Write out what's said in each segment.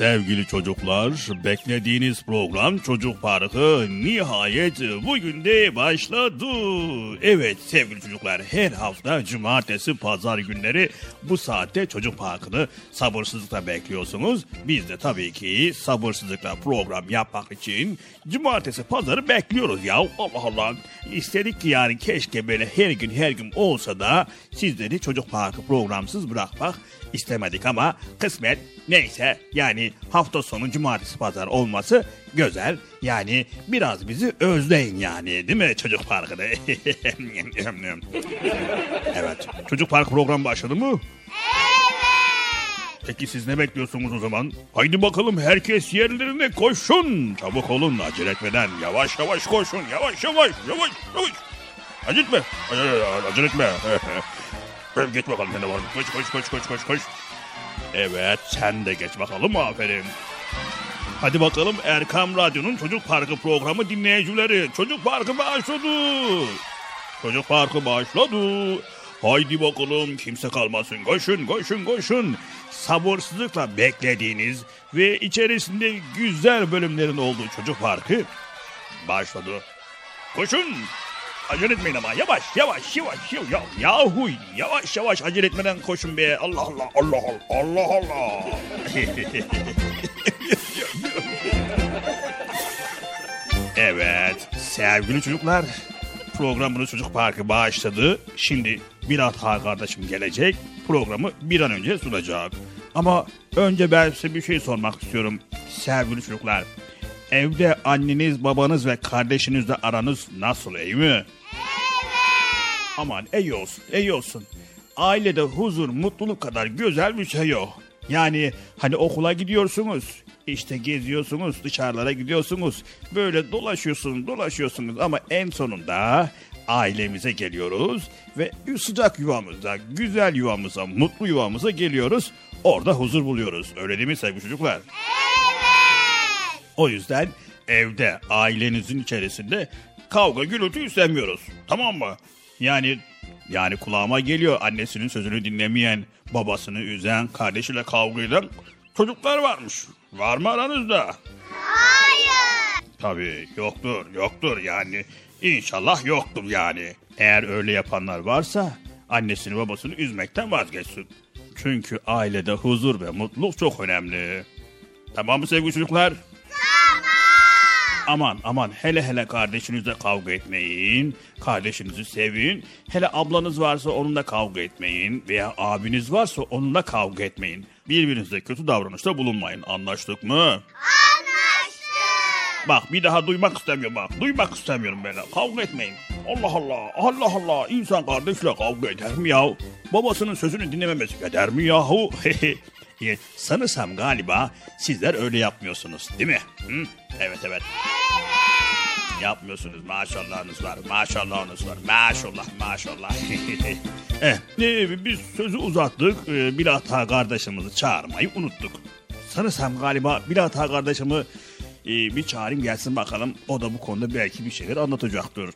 Sevgili çocuklar beklediğiniz program Çocuk Parkı nihayet bugün de başladı. Evet sevgili çocuklar her hafta cumartesi pazar günleri bu saatte Çocuk Parkı'nı sabırsızlıkla bekliyorsunuz. Biz de tabii ki sabırsızlıkla program yapmak için cumartesi pazarı bekliyoruz ya. Allah Allah istedik ki yani keşke böyle her gün her gün olsa da sizleri Çocuk Parkı programsız bırakmak istemedik ama kısmet neyse yani hafta sonu cumartesi pazar olması güzel. Yani biraz bizi özleyin yani değil mi çocuk parkını? evet çocuk park programı başladı mı? Peki siz ne bekliyorsunuz o zaman? Haydi bakalım herkes yerlerine koşun. Çabuk olun acele etmeden. Yavaş yavaş koşun. Yavaş yavaş yavaş yavaş. Acele etme. Acele, acele etme. Geç bakalım sen de var. Koş koş koş koş koş koş. Evet sen de geç bakalım aferin. Hadi bakalım Erkam Radyo'nun Çocuk Parkı programı dinleyicileri. Çocuk Parkı başladı. Çocuk Parkı başladı. Haydi bakalım kimse kalmasın. Koşun koşun koşun. Sabırsızlıkla beklediğiniz ve içerisinde güzel bölümlerin olduğu çocuk parkı başladı. Koşun. Acele etmeyin ama yavaş yavaş yavaş yavaş ya, yahu yavaş yavaş acele etmeden koşun be Allah Allah Allah Allah Allah Allah. evet sevgili çocuklar programımız Çocuk Parkı başladı. Şimdi Birat Ağa kardeşim gelecek programı bir an önce sunacak. Ama önce ben size bir şey sormak istiyorum sevgili çocuklar. Evde anneniz, babanız ve kardeşinizle aranız nasıl iyi mi? Evet. Aman iyi olsun, iyi olsun. Ailede huzur, mutluluk kadar güzel bir şey yok. Yani hani okula gidiyorsunuz, işte geziyorsunuz, dışarılara gidiyorsunuz. Böyle dolaşıyorsunuz, dolaşıyorsunuz ama en sonunda ailemize geliyoruz ve sıcak yuvamıza, güzel yuvamıza, mutlu yuvamıza geliyoruz. Orada huzur buluyoruz. Öyle değil mi sevgili çocuklar? Evet. O yüzden evde, ailenizin içerisinde kavga gürültü istemiyoruz. Tamam mı? Yani yani kulağıma geliyor annesinin sözünü dinlemeyen, babasını üzen, kardeşiyle kavga eden çocuklar varmış. Var mı aranızda? Hayır. Tabii yoktur, yoktur yani. İnşallah yoktur yani. Eğer öyle yapanlar varsa annesini babasını üzmekten vazgeçsin. Çünkü ailede huzur ve mutluluk çok önemli. Tamam mı sevgili çocuklar? Aman aman hele hele kardeşinizle kavga etmeyin. Kardeşinizi sevin. Hele ablanız varsa onunla kavga etmeyin. Veya abiniz varsa onunla kavga etmeyin. Birbirinize kötü davranışta bulunmayın. Anlaştık mı? Anlaştık. Bak bir daha duymak istemiyorum bak. Duymak istemiyorum böyle. Kavga etmeyin. Allah Allah. Allah Allah. İnsan kardeşle kavga eder mi ya? Babasının sözünü dinlememesi eder mi yahu? Sanırsam galiba sizler öyle yapmıyorsunuz değil mi? Hı? Evet evet. Evet. Yapmıyorsunuz maşallahınız var maşallahınız var maşallah maşallah. eh, e, biz sözü uzattık e, Bilata kardeşimizi çağırmayı unuttuk. Sanırsam galiba Bilata kardeşimi e, bir çağırayım gelsin bakalım o da bu konuda belki bir şeyler anlatacaktır.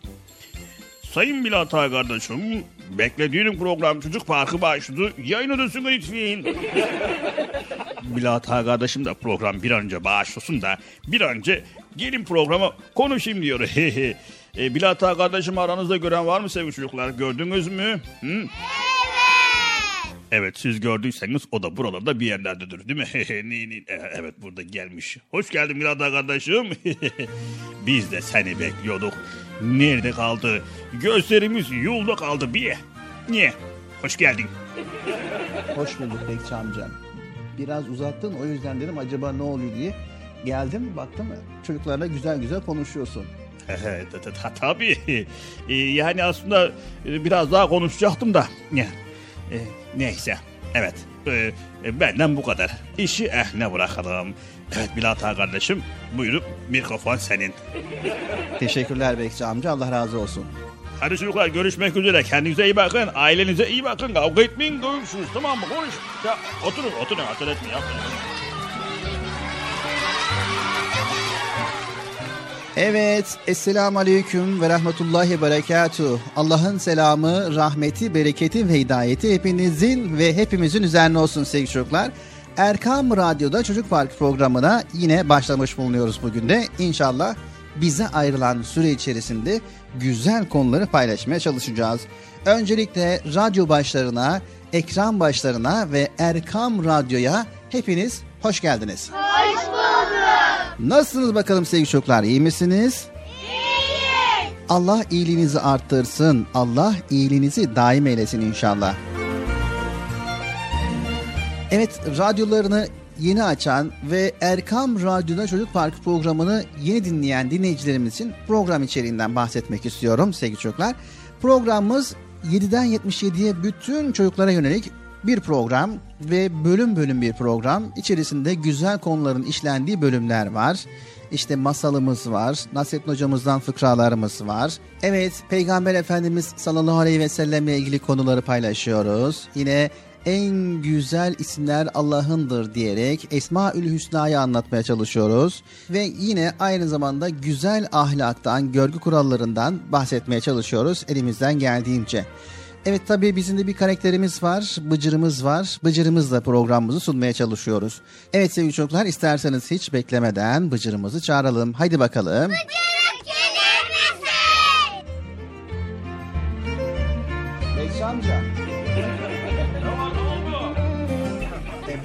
Sayın Bilata kardeşim, beklediğin program Çocuk Parkı başladı. Yayın odasına lütfen. Bilata kardeşim de program bir an önce başlasın da bir an önce gelin programa konuşayım diyor. e, Bilata kardeşim aranızda gören var mı sevgili çocuklar? Gördünüz mü? Hı? Evet. Evet siz gördüyseniz o da buralarda bir yerlerdedir değil mi? E, evet burada gelmiş. Hoş geldin Bilata kardeşim. Biz de seni bekliyorduk. Nerede kaldı? Gözlerimiz yolda kaldı bir. Niye? Hoş geldin. Hoş bulduk Bekçi amcam. Biraz uzattın o yüzden dedim acaba ne oluyor diye. Geldim baktım çocuklarla güzel güzel konuşuyorsun. Tabii. E, yani aslında e, biraz daha konuşacaktım da. E, neyse. Evet. Benden bu kadar. İşi ehne bırakalım. Evet Bilata kardeşim buyurup mikrofon senin. Teşekkürler Bekçi amca Allah razı olsun. Hadi çocuklar görüşmek üzere. Kendinize iyi bakın. Ailenize iyi bakın. Kavga etmeyin. Görüşürüz. Tamam mı? Konuş. Ya, oturun oturun. Acele etmeyin. Evet, Esselamu Aleyküm ve Rahmetullahi Berekatuhu. Allah'ın selamı, rahmeti, bereketi ve hidayeti hepinizin ve hepimizin üzerine olsun sevgili çocuklar. Erkam Radyo'da Çocuk Park programına yine başlamış bulunuyoruz bugün de. İnşallah bize ayrılan süre içerisinde güzel konuları paylaşmaya çalışacağız. Öncelikle radyo başlarına, ekran başlarına ve Erkam Radyo'ya hepiniz hoş geldiniz. Hoş bulduk. Nasılsınız bakalım sevgili çocuklar, iyi misiniz? İyiyiz. Allah iyiliğinizi arttırsın, Allah iyiliğinizi daim eylesin inşallah. Evet, radyolarını yeni açan ve Erkam Radyo'da Çocuk Parkı programını yeni dinleyen dinleyicilerimiz için program içeriğinden bahsetmek istiyorum sevgili çocuklar. Programımız 7'den 77'ye bütün çocuklara yönelik bir program ve bölüm bölüm bir program. İçerisinde güzel konuların işlendiği bölümler var. İşte masalımız var. Nasrettin hocamızdan fıkralarımız var. Evet Peygamber Efendimiz sallallahu aleyhi ve sellemle ilgili konuları paylaşıyoruz. Yine en güzel isimler Allah'ındır diyerek Esmaül Hüsna'yı anlatmaya çalışıyoruz. Ve yine aynı zamanda güzel ahlaktan, görgü kurallarından bahsetmeye çalışıyoruz elimizden geldiğince. Evet tabii bizim de bir karakterimiz var, bıcırımız var. Bıcırımızla programımızı sunmaya çalışıyoruz. Evet sevgili çocuklar isterseniz hiç beklemeden bıcırımızı çağıralım. Haydi bakalım. Bıcırık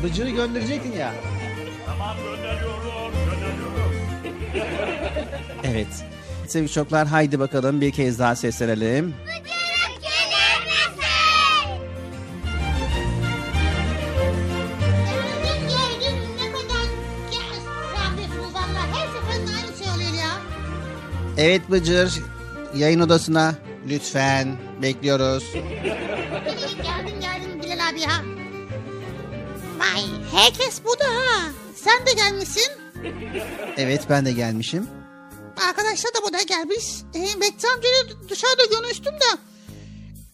bıcırı gönderecektin ya. Tamam gönderiyorum, gönderiyorum. Evet. Sevgili çocuklar haydi bakalım bir kez daha seslenelim. Bıcırık gelir misin? Gelin gelin ne kadar ya, yapıyorsunuz valla her seferinde aynı şey oluyor ya. Evet Bıcır yayın odasına lütfen bekliyoruz. Geldim geldim Bilal abi ya. Vay herkes burada ha. Sen de gelmişsin. Evet ben de gelmişim. Arkadaşlar da burada gelmiş. E, Bekçi amcayla dışarıda konuştum da.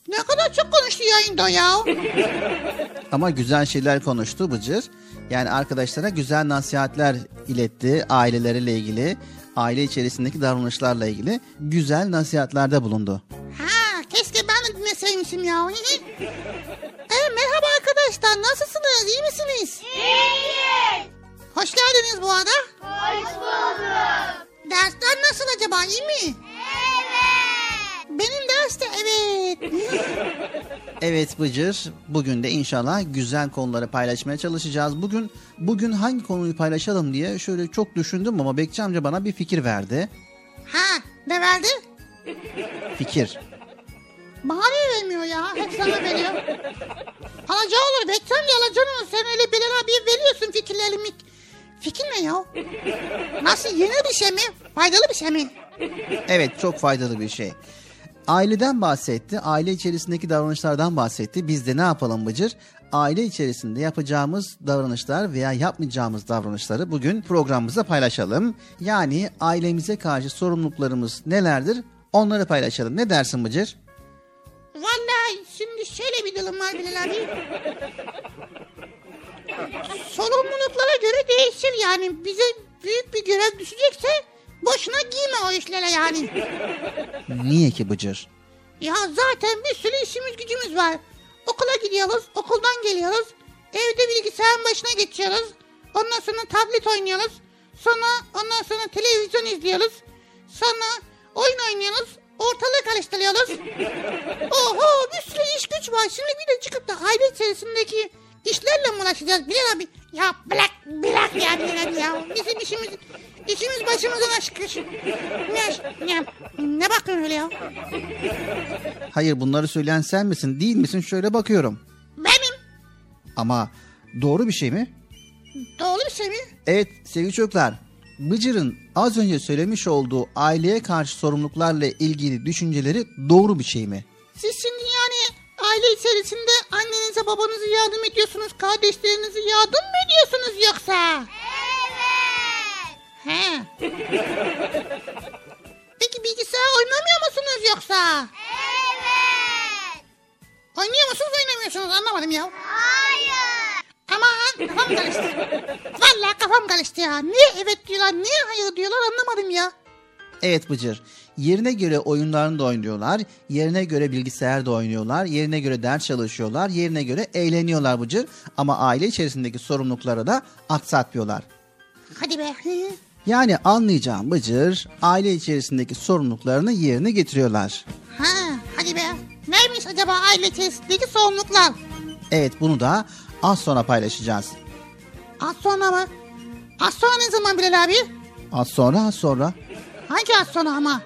Ne kadar çok konuştu yayında ya. Ama güzel şeyler konuştu Bıcır. Yani arkadaşlara güzel nasihatler iletti aileleriyle ilgili. Aile içerisindeki davranışlarla ilgili güzel nasihatlerde bulundu. Ha keşke ben de dinleseymişim ya. e, merhaba arkadaşlar nasılsınız iyi misiniz? İyiyiz. Hoş geldiniz bu arada. Hoş bulduk. Dersler nasıl acaba iyi mi? Evet. Benim ders de evet. Evet Bıcır, bugün de inşallah güzel konuları paylaşmaya çalışacağız. Bugün bugün hangi konuyu paylaşalım diye şöyle çok düşündüm ama Bekçi amca bana bir fikir verdi. ha ne verdi? Fikir. Bana niye vermiyor ya? Hep sana veriyor. Alacağı olur. Bekçam ya olur. Sen öyle Bilal abiye veriyorsun fikirlerimi. Fikir ne ya? Nasıl yeni bir şey mi? Faydalı bir şey mi? Evet çok faydalı bir şey. Aileden bahsetti, aile içerisindeki davranışlardan bahsetti. Biz de ne yapalım Bıcır? Aile içerisinde yapacağımız davranışlar veya yapmayacağımız davranışları bugün programımızda paylaşalım. Yani ailemize karşı sorumluluklarımız nelerdir? Onları paylaşalım. Ne dersin Bıcır? Vallahi şimdi şöyle bir durum var Bilal abi. Sorumluluklara göre değişir yani. Bize büyük bir görev düşecekse boşuna giyme o işlere yani. Niye ki Bıcır? Ya zaten bir sürü işimiz gücümüz var. Okula gidiyoruz, okuldan geliyoruz. Evde bilgisayarın başına geçiyoruz. Ondan sonra tablet oynuyoruz. Sonra ondan sonra televizyon izliyoruz. Sonra oyun oynuyoruz. Ortalığı karıştırıyoruz. Oho bir sürü iş güç var. Şimdi bir de çıkıp da aile içerisindeki işlerle mi uğraşacağız Bilal abi? Ya bırak bırak ya Bilal abi ya. Bizim işimiz işimiz başımızdan aşkış. Ne, ne, ne bakıyorsun öyle ya? Hayır bunları söyleyen sen misin değil misin şöyle bakıyorum. Benim. Ama doğru bir şey mi? Doğru bir şey mi? Evet sevgili çocuklar. Bıcır'ın az önce söylemiş olduğu aileye karşı sorumluluklarla ilgili düşünceleri doğru bir şey mi? Siz şimdi yani aile içerisinde annenize babanıza yardım ediyorsunuz, kardeşlerinize yardım mı ediyorsunuz yoksa? Evet. He. Peki bilgisayar oynamıyor musunuz yoksa? Evet. Oynuyor musunuz oynamıyorsunuz anlamadım ya. Hayır. Aman kafam karıştı. Vallahi kafam karıştı ya. Niye evet diyorlar, niye hayır diyorlar anlamadım ya. Evet Bıcır. Yerine göre oyunlarını da oynuyorlar. Yerine göre bilgisayar da oynuyorlar. Yerine göre ders çalışıyorlar. Yerine göre eğleniyorlar Bıcır. Ama aile içerisindeki sorumlulukları da aksatmıyorlar. Hadi be. Yani anlayacağım Bıcır aile içerisindeki sorumluluklarını yerine getiriyorlar. Ha, hadi be. Neymiş acaba aile içerisindeki sorumluluklar? Evet bunu da az sonra paylaşacağız. Az sonra mı? Az sonra ne zaman Bilal abi? Az sonra az sonra. Hangi az sonra ama?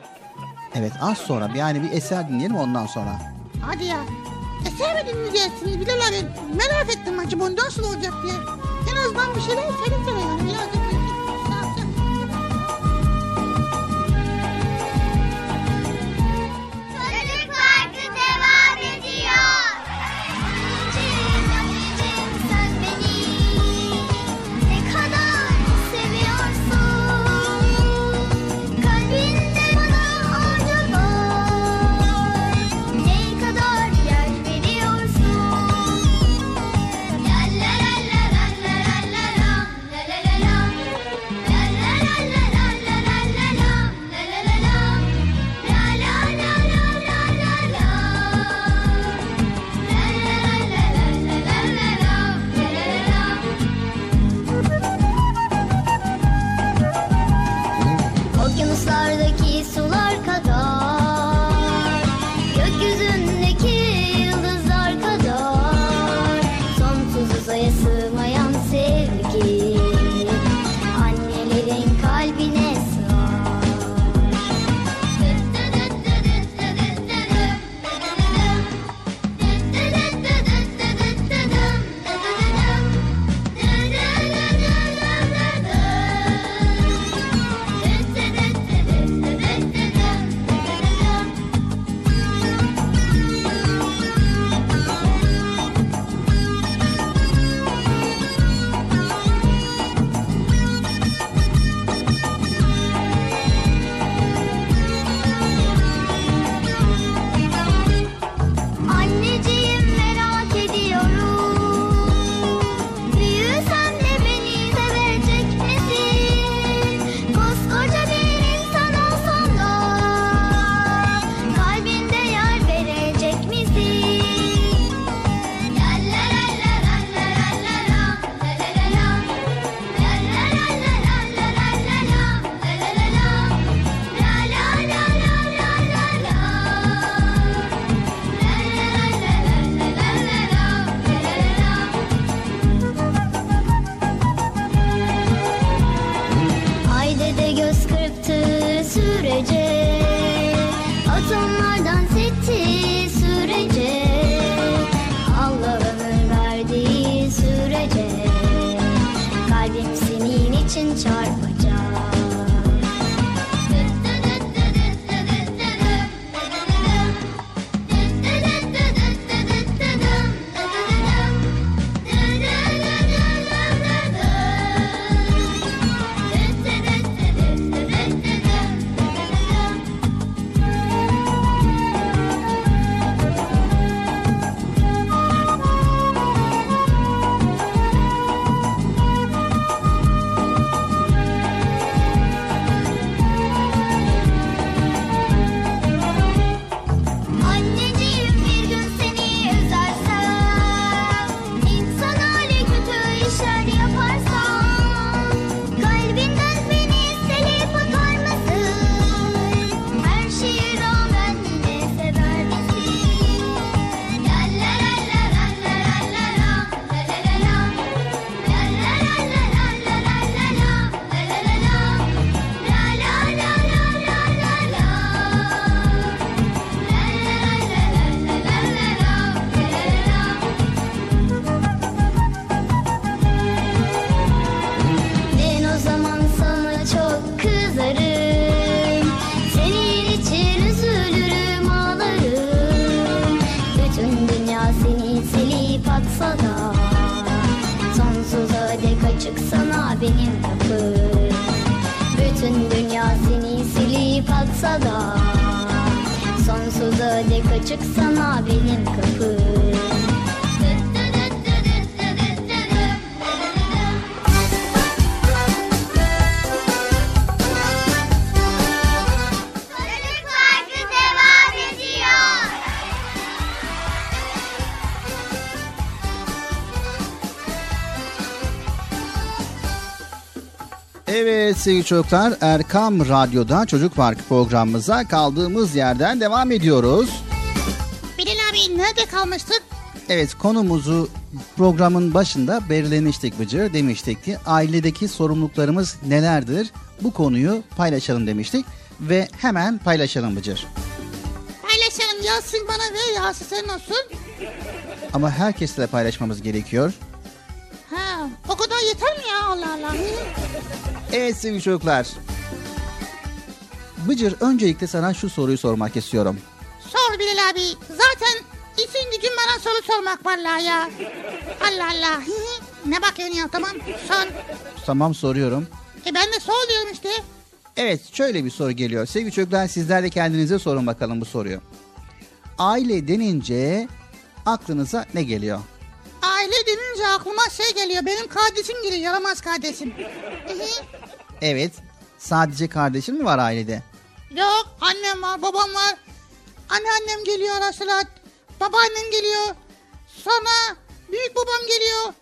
Evet az sonra yani bir eser dinleyelim ondan sonra. Hadi ya. Eser mi dinleyeceksiniz Bilal abi? Merak ettim acaba nasıl olacak diye. En azından bir şeyler söylesene yani. Birazcık Sonsuza dek açık sana benim kapım Bütün dünya seni silip atsa da Sonsuza dek açık sana benim kapım sevgili çocuklar Erkam Radyo'da Çocuk Parkı programımıza kaldığımız yerden devam ediyoruz. Bilal abi nerede kalmıştık? Evet konumuzu programın başında belirlemiştik Bıcır. Demiştik ki ailedeki sorumluluklarımız nelerdir? Bu konuyu paylaşalım demiştik ve hemen paylaşalım Bıcır. Paylaşalım yazsın bana ve yazsın olsun. Ama herkesle paylaşmamız gerekiyor. O kadar yeter mi ya Allah Allah. Evet sevgili çocuklar. Bıcır öncelikle sana şu soruyu sormak istiyorum. Sor Bilal abi. Zaten işin gücün bana soru sormak vallahi ya. Allah Allah. ne bakıyorsun ya tamam sor. Tamam soruyorum. E ben de sor diyorum işte. Evet şöyle bir soru geliyor. Sevgili çocuklar sizler de kendinize sorun bakalım bu soruyu. Aile denince aklınıza ne geliyor? Aile denince aklıma şey geliyor. Benim kardeşim geliyor. Yaramaz kardeşim. Evet sadece kardeşin mi var ailede? Yok annem var babam var. Anneannem geliyor ara sıra. Babaannem geliyor. Sonra büyük babam geliyor.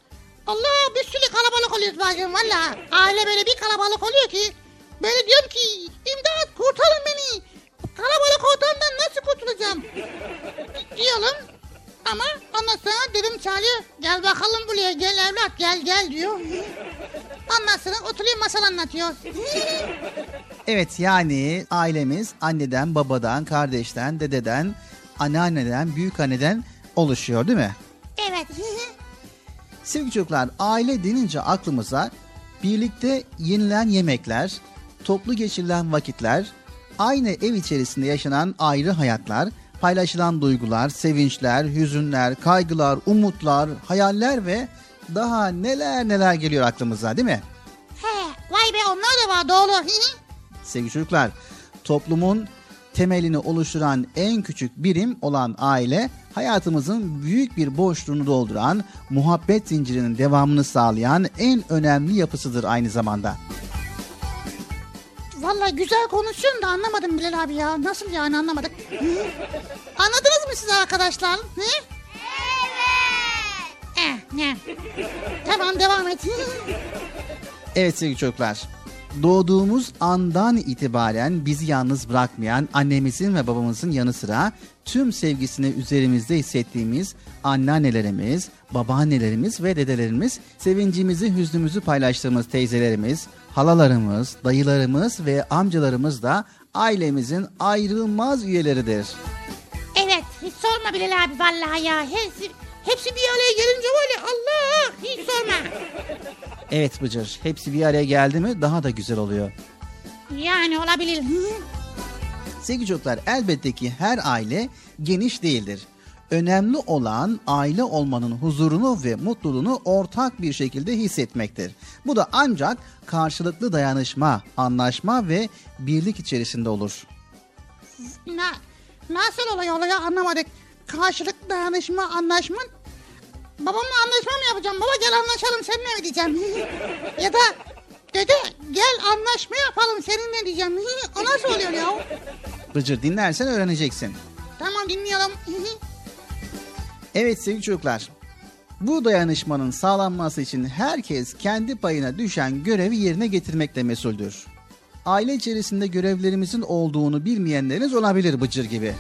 Allah bir sürü kalabalık oluyoruz bazen valla. Aile böyle bir kalabalık oluyor ki. Böyle diyorum ki imdat kurtarın beni. Kalabalık ortamdan nasıl kurtulacağım? Diyorum. Ama ondan sonra dedim çağırıyor. Gel bakalım buraya gel evlat gel gel diyor. Ondan sonra oturuyor masal anlatıyor. Evet yani ailemiz anneden, babadan, kardeşten, dededen, anneanneden, büyükanneden oluşuyor değil mi? evet. Sevgili çocuklar aile denince aklımıza birlikte yenilen yemekler, toplu geçirilen vakitler, aynı ev içerisinde yaşanan ayrı hayatlar, paylaşılan duygular, sevinçler, hüzünler, kaygılar, umutlar, hayaller ve daha neler neler geliyor aklımıza değil mi? He, vay be onlar da var doğru. Sevgili çocuklar, toplumun temelini oluşturan en küçük birim olan aile, hayatımızın büyük bir boşluğunu dolduran, muhabbet zincirinin devamını sağlayan en önemli yapısıdır aynı zamanda. Vallahi güzel konuşuyorsun da anlamadım Bilal abi ya. Nasıl yani anlamadık. Anladınız mı siz arkadaşlar? He? Evet. Eh, ne? Tamam devam et. Evet sevgili çocuklar, doğduğumuz andan itibaren bizi yalnız bırakmayan annemizin ve babamızın yanı sıra tüm sevgisini üzerimizde hissettiğimiz anneannelerimiz, babaannelerimiz ve dedelerimiz, sevincimizi, hüznümüzü paylaştığımız teyzelerimiz, halalarımız, dayılarımız ve amcalarımız da ailemizin ayrılmaz üyeleridir. evet hiç sorma Bilal abi vallahi ya. Hepsi, hepsi bir araya gelince böyle Allah hiç sorma. Evet Bıcır hepsi bir araya geldi mi daha da güzel oluyor. Yani olabilir. Sevgili çocuklar elbette ki her aile geniş değildir. Önemli olan aile olmanın huzurunu ve mutluluğunu ortak bir şekilde hissetmektir. Bu da ancak karşılıklı dayanışma, anlaşma ve birlik içerisinde olur. Na, nasıl olay oluyor anlamadık. Karşılıklı dayanışma, anlaşma. Babamla anlaşma mı yapacağım? Baba gel anlaşalım seninle mi diyeceğim? ya da dede gel anlaşma yapalım seninle diyeceğim. o nasıl oluyor ya? Bıcır dinlersen öğreneceksin. Tamam dinliyorum. Evet sevgili çocuklar. Bu dayanışmanın sağlanması için herkes kendi payına düşen görevi yerine getirmekle mesuldür. Aile içerisinde görevlerimizin olduğunu bilmeyenleriniz olabilir Bıcır gibi.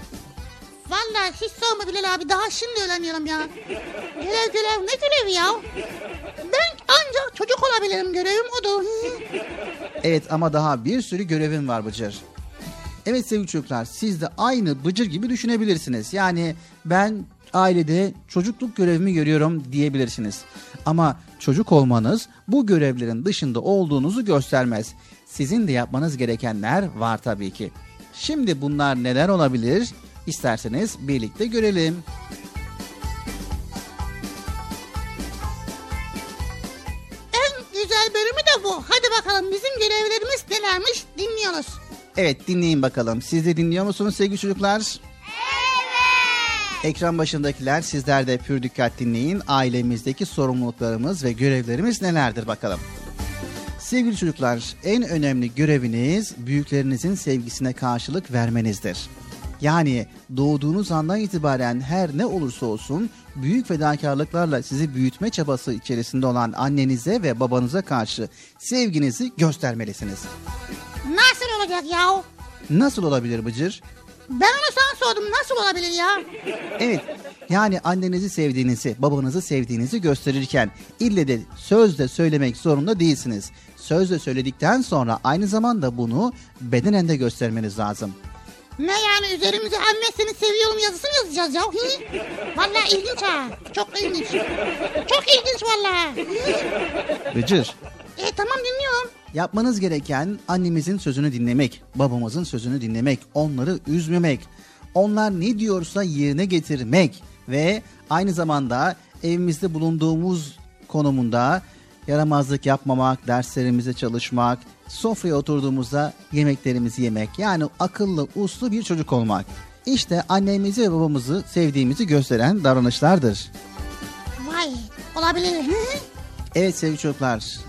Vallahi hiç sorma Bilal abi daha şimdi öğreniyorum ya. Görev görev ne görevi ya? Ben ancak çocuk olabilirim görevim odur. Evet ama daha bir sürü görevim var Bıcır. Evet sevgili çocuklar siz de aynı Bıcır gibi düşünebilirsiniz. Yani ben ailede çocukluk görevimi görüyorum diyebilirsiniz. Ama çocuk olmanız bu görevlerin dışında olduğunuzu göstermez. Sizin de yapmanız gerekenler var tabii ki. Şimdi bunlar neler olabilir? İsterseniz birlikte görelim. En güzel bölümü de bu. Hadi bakalım bizim görevlerimiz nelermiş dinliyoruz. Evet dinleyin bakalım. Siz de dinliyor musunuz sevgili çocuklar? Ekran başındakiler sizler de pür dikkat dinleyin. Ailemizdeki sorumluluklarımız ve görevlerimiz nelerdir bakalım. Sevgili çocuklar, en önemli göreviniz büyüklerinizin sevgisine karşılık vermenizdir. Yani doğduğunuz andan itibaren her ne olursa olsun büyük fedakarlıklarla sizi büyütme çabası içerisinde olan annenize ve babanıza karşı sevginizi göstermelisiniz. Nasıl olacak ya? Nasıl olabilir Bıcır? Ben onu sana sordum nasıl olabilir ya? Evet yani annenizi sevdiğinizi, babanızı sevdiğinizi gösterirken ille de sözle söylemek zorunda değilsiniz. Sözle söyledikten sonra aynı zamanda bunu bedenen de göstermeniz lazım. Ne yani üzerimize anne seni seviyorum yazısı mı yazacağız ya? Hı? Vallahi ilginç ha. Çok ilginç. Çok ilginç vallahi. Bıcır E tamam dinliyorum. Yapmanız gereken annemizin sözünü dinlemek, babamızın sözünü dinlemek, onları üzmemek, onlar ne diyorsa yerine getirmek ve aynı zamanda evimizde bulunduğumuz konumunda yaramazlık yapmamak, derslerimize çalışmak, sofraya oturduğumuzda yemeklerimizi yemek. Yani akıllı, uslu bir çocuk olmak. İşte annemizi ve babamızı sevdiğimizi gösteren davranışlardır. Vay olabilir. Evet sevgili çocuklar,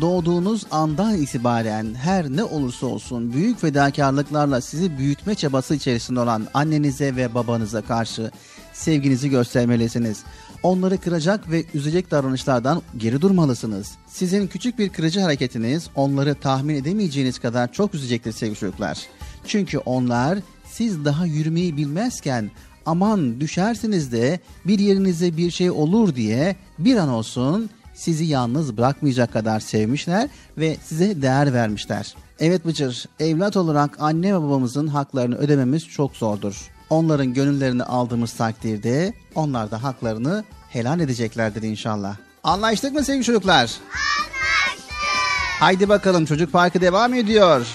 doğduğunuz andan itibaren her ne olursa olsun büyük fedakarlıklarla sizi büyütme çabası içerisinde olan annenize ve babanıza karşı sevginizi göstermelisiniz. Onları kıracak ve üzecek davranışlardan geri durmalısınız. Sizin küçük bir kırıcı hareketiniz onları tahmin edemeyeceğiniz kadar çok üzecektir sevgili çocuklar. Çünkü onlar siz daha yürümeyi bilmezken aman düşersiniz de bir yerinize bir şey olur diye bir an olsun sizi yalnız bırakmayacak kadar sevmişler ve size değer vermişler. Evet Bıcır, evlat olarak anne ve babamızın haklarını ödememiz çok zordur. Onların gönüllerini aldığımız takdirde onlar da haklarını helal edeceklerdir inşallah. Anlaştık mı sevgili çocuklar? Anlaştık. Haydi bakalım çocuk parkı devam ediyor.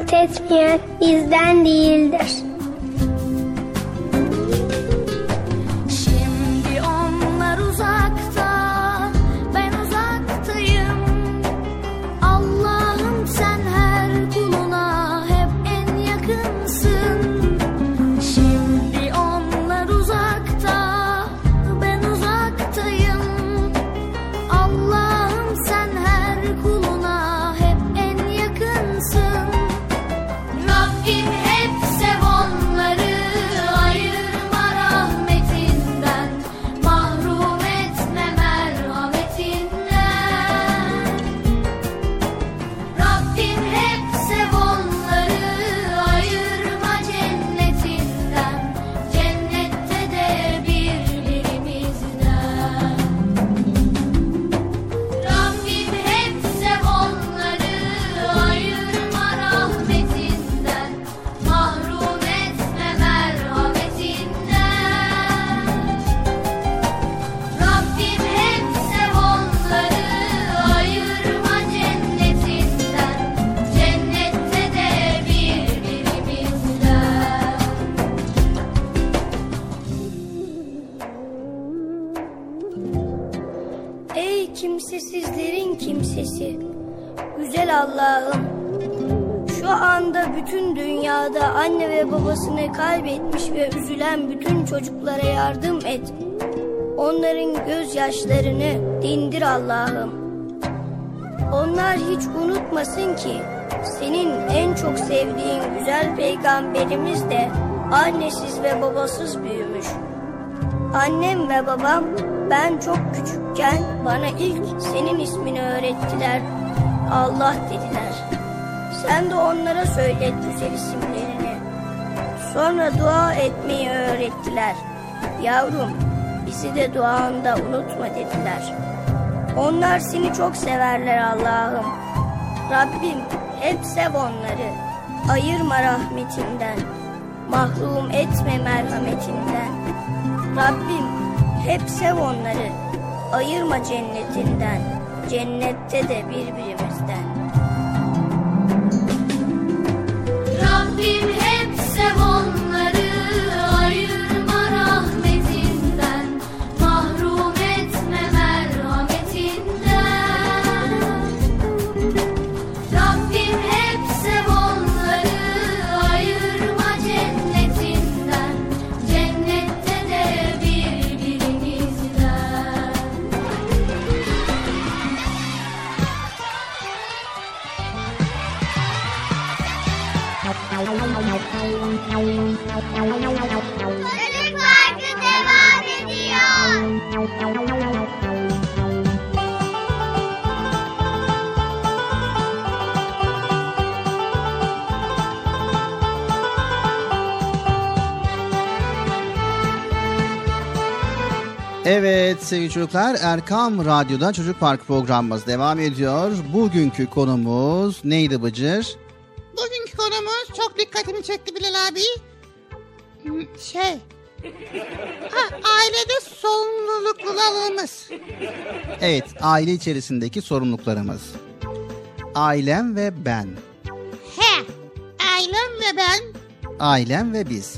Merhamet etmeyen bizden değildir. Unutmasın ki senin en çok sevdiğin güzel peygamberimiz de annesiz ve babasız büyümüş. Annem ve babam ben çok küçükken bana ilk senin ismini öğrettiler. Allah dediler. Sen de onlara söyle güzel isimlerini. Sonra dua etmeyi öğrettiler. Yavrum bizi de duanda unutma dediler. Onlar seni çok severler Allah'ım. Rabbim hep sev onları. Ayırma rahmetinden. Mahrum etme merhametinden. Rabbim hep sev onları. Ayırma cennetinden. Cennette de birbirimizden. Sevgili çocuklar Erkam Radyo'da Çocuk Park programımız devam ediyor. Bugünkü konumuz neydi Bıcır? Bugünkü konumuz çok dikkatimi çekti Bilal abi. Hmm, Şey. Ha, ailede sorumluluklarımız. Evet aile içerisindeki sorumluluklarımız. Ailem ve ben. He. Ailem ve ben. Ailem ve biz.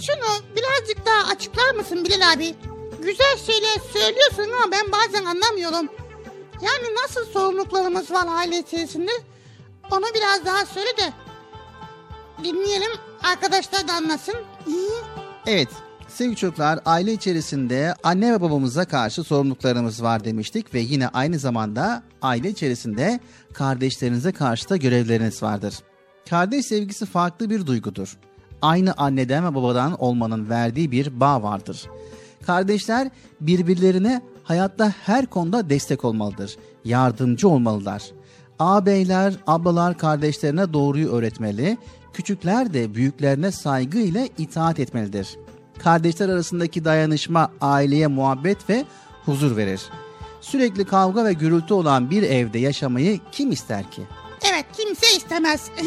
Şunu birazcık daha açıklar mısın Bilal abi? Güzel şeyler söylüyorsun ama ben bazen anlamıyorum. Yani nasıl sorumluluklarımız var aile içerisinde? Onu biraz daha söyle de dinleyelim. Arkadaşlar da anlasın. Evet sevgili çocuklar aile içerisinde anne ve babamıza karşı sorumluluklarımız var demiştik ve yine aynı zamanda aile içerisinde kardeşlerinize karşı da görevleriniz vardır. Kardeş sevgisi farklı bir duygudur. Aynı anneden ve babadan olmanın verdiği bir bağ vardır. Kardeşler birbirlerine hayatta her konuda destek olmalıdır. Yardımcı olmalılar. Ağabeyler, ablalar kardeşlerine doğruyu öğretmeli, küçükler de büyüklerine saygı ile itaat etmelidir. Kardeşler arasındaki dayanışma aileye muhabbet ve huzur verir. Sürekli kavga ve gürültü olan bir evde yaşamayı kim ister ki? Evet kimse istemez.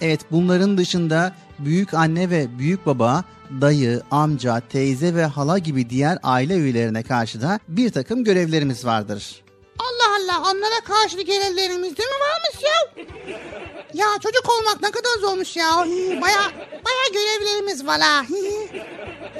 Evet bunların dışında büyük anne ve büyük baba dayı, amca, teyze ve hala gibi diğer aile üyelerine karşı da bir takım görevlerimiz vardır. Allah Allah onlara karşı görevlerimiz değil mi varmış ya? Ya çocuk olmak ne kadar zormuş ya. Baya baya görevlerimiz var ha.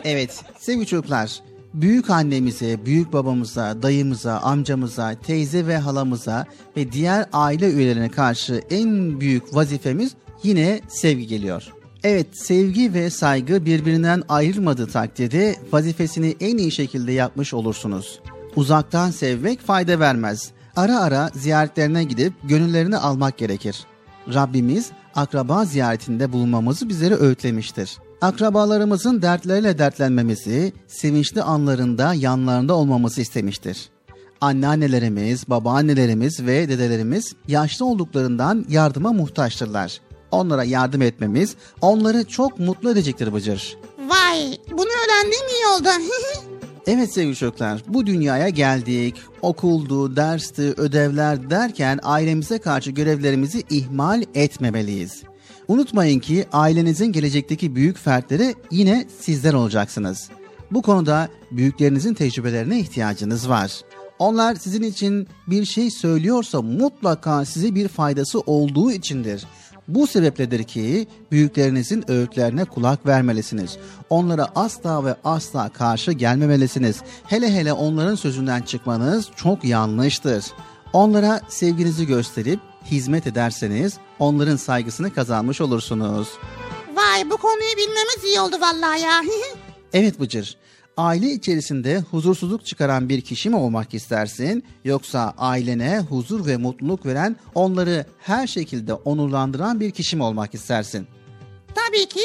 Evet sevgili çocuklar, büyük annemize, büyük babamıza, dayımıza, amcamıza, teyze ve halamıza ve diğer aile üyelerine karşı en büyük vazifemiz yine sevgi geliyor. Evet sevgi ve saygı birbirinden ayrılmadığı takdirde vazifesini en iyi şekilde yapmış olursunuz. Uzaktan sevmek fayda vermez. Ara ara ziyaretlerine gidip gönüllerini almak gerekir. Rabbimiz akraba ziyaretinde bulunmamızı bizlere öğütlemiştir. Akrabalarımızın dertleriyle dertlenmemizi, sevinçli anlarında yanlarında olmamızı istemiştir. Anneannelerimiz, babaannelerimiz ve dedelerimiz yaşlı olduklarından yardıma muhtaçtırlar. Onlara yardım etmemiz onları çok mutlu edecektir Bıcır. Vay bunu öğrendiğim iyi oldu. Evet sevgili çocuklar, bu dünyaya geldik. Okuldu, dersti, ödevler derken ailemize karşı görevlerimizi ihmal etmemeliyiz. Unutmayın ki ailenizin gelecekteki büyük fertleri yine sizler olacaksınız. Bu konuda büyüklerinizin tecrübelerine ihtiyacınız var. Onlar sizin için bir şey söylüyorsa mutlaka size bir faydası olduğu içindir. Bu sebepledir ki büyüklerinizin öğütlerine kulak vermelisiniz. Onlara asla ve asla karşı gelmemelisiniz. Hele hele onların sözünden çıkmanız çok yanlıştır. Onlara sevginizi gösterip hizmet ederseniz onların saygısını kazanmış olursunuz. Vay bu konuyu bilmemiz iyi oldu vallahi ya. Evet Bıcır, aile içerisinde huzursuzluk çıkaran bir kişi mi olmak istersin? Yoksa ailene huzur ve mutluluk veren, onları her şekilde onurlandıran bir kişi mi olmak istersin? Tabii ki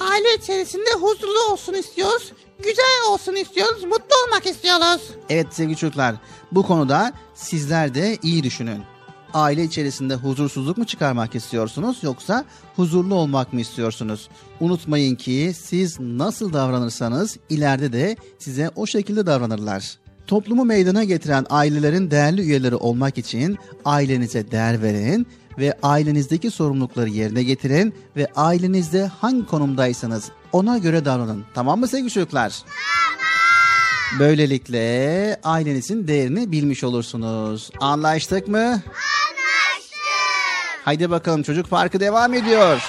aile içerisinde huzurlu olsun istiyoruz. Güzel olsun istiyoruz. Mutlu olmak istiyoruz. Evet sevgili çocuklar, bu konuda sizler de iyi düşünün. Aile içerisinde huzursuzluk mu çıkarmak istiyorsunuz yoksa huzurlu olmak mı istiyorsunuz? Unutmayın ki siz nasıl davranırsanız ileride de size o şekilde davranırlar. Toplumu meydana getiren ailelerin değerli üyeleri olmak için ailenize değer verin ve ailenizdeki sorumlulukları yerine getirin ve ailenizde hangi konumdaysanız ona göre davranın. Tamam mı sevgili çocuklar? Böylelikle ailenizin değerini bilmiş olursunuz. Anlaştık mı? Anlaştık. Haydi bakalım çocuk parkı devam ediyor.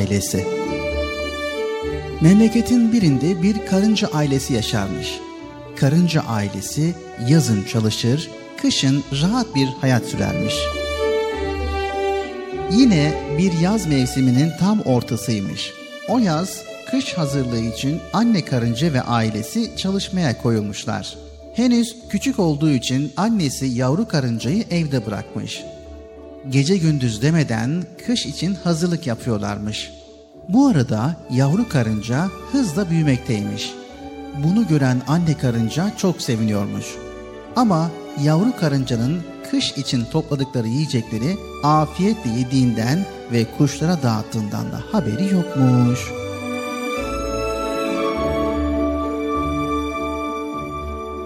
Ailesi Memleketin birinde bir karınca ailesi yaşarmış. Karınca ailesi yazın çalışır, kışın rahat bir hayat sürermiş. Yine bir yaz mevsiminin tam ortasıymış. O yaz kış hazırlığı için anne karınca ve ailesi çalışmaya koyulmuşlar. Henüz küçük olduğu için annesi yavru karıncayı evde bırakmış. Gece gündüz demeden kış için hazırlık yapıyorlarmış. Bu arada yavru karınca hızla büyümekteymiş. Bunu gören anne karınca çok seviniyormuş. Ama yavru karıncanın kış için topladıkları yiyecekleri afiyetle yediğinden ve kuşlara dağıttığından da haberi yokmuş.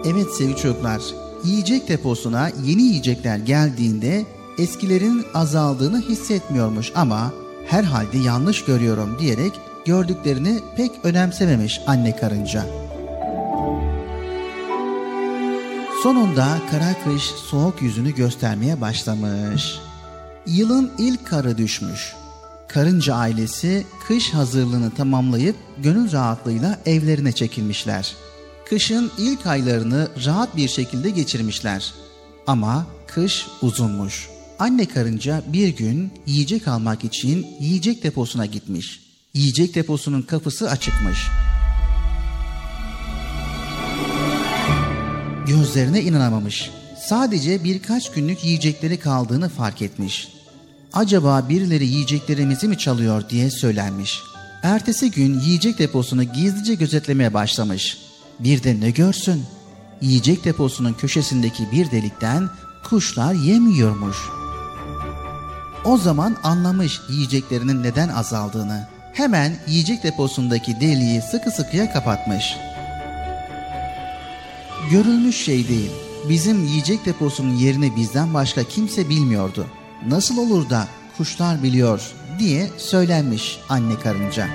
Evet sevgili çocuklar, yiyecek deposuna yeni yiyecekler geldiğinde eskilerin azaldığını hissetmiyormuş ama herhalde yanlış görüyorum diyerek gördüklerini pek önemsememiş anne karınca. Sonunda kara kış soğuk yüzünü göstermeye başlamış. Yılın ilk karı düşmüş. Karınca ailesi kış hazırlığını tamamlayıp gönül rahatlığıyla evlerine çekilmişler. Kışın ilk aylarını rahat bir şekilde geçirmişler. Ama kış uzunmuş. Anne karınca bir gün yiyecek almak için yiyecek deposuna gitmiş. Yiyecek deposunun kapısı açıkmış. Gözlerine inanamamış. Sadece birkaç günlük yiyecekleri kaldığını fark etmiş. Acaba birileri yiyeceklerimizi mi çalıyor diye söylenmiş. Ertesi gün yiyecek deposunu gizlice gözetlemeye başlamış. Bir de ne görsün? Yiyecek deposunun köşesindeki bir delikten kuşlar yem yiyormuş. O zaman anlamış yiyeceklerinin neden azaldığını. Hemen yiyecek deposundaki deliği sıkı sıkıya kapatmış. Görülmüş şey değil. Bizim yiyecek deposunun yerini bizden başka kimse bilmiyordu. Nasıl olur da kuşlar biliyor diye söylenmiş anne karınca.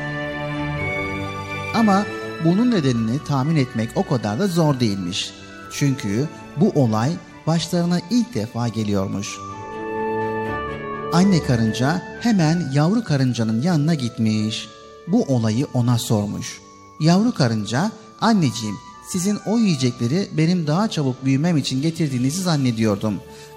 Ama bunun nedenini tahmin etmek o kadar da zor değilmiş. Çünkü bu olay başlarına ilk defa geliyormuş. Anne karınca hemen yavru karıncanın yanına gitmiş. Bu olayı ona sormuş. Yavru karınca, anneciğim sizin o yiyecekleri benim daha çabuk büyümem için getirdiğinizi zannediyordum.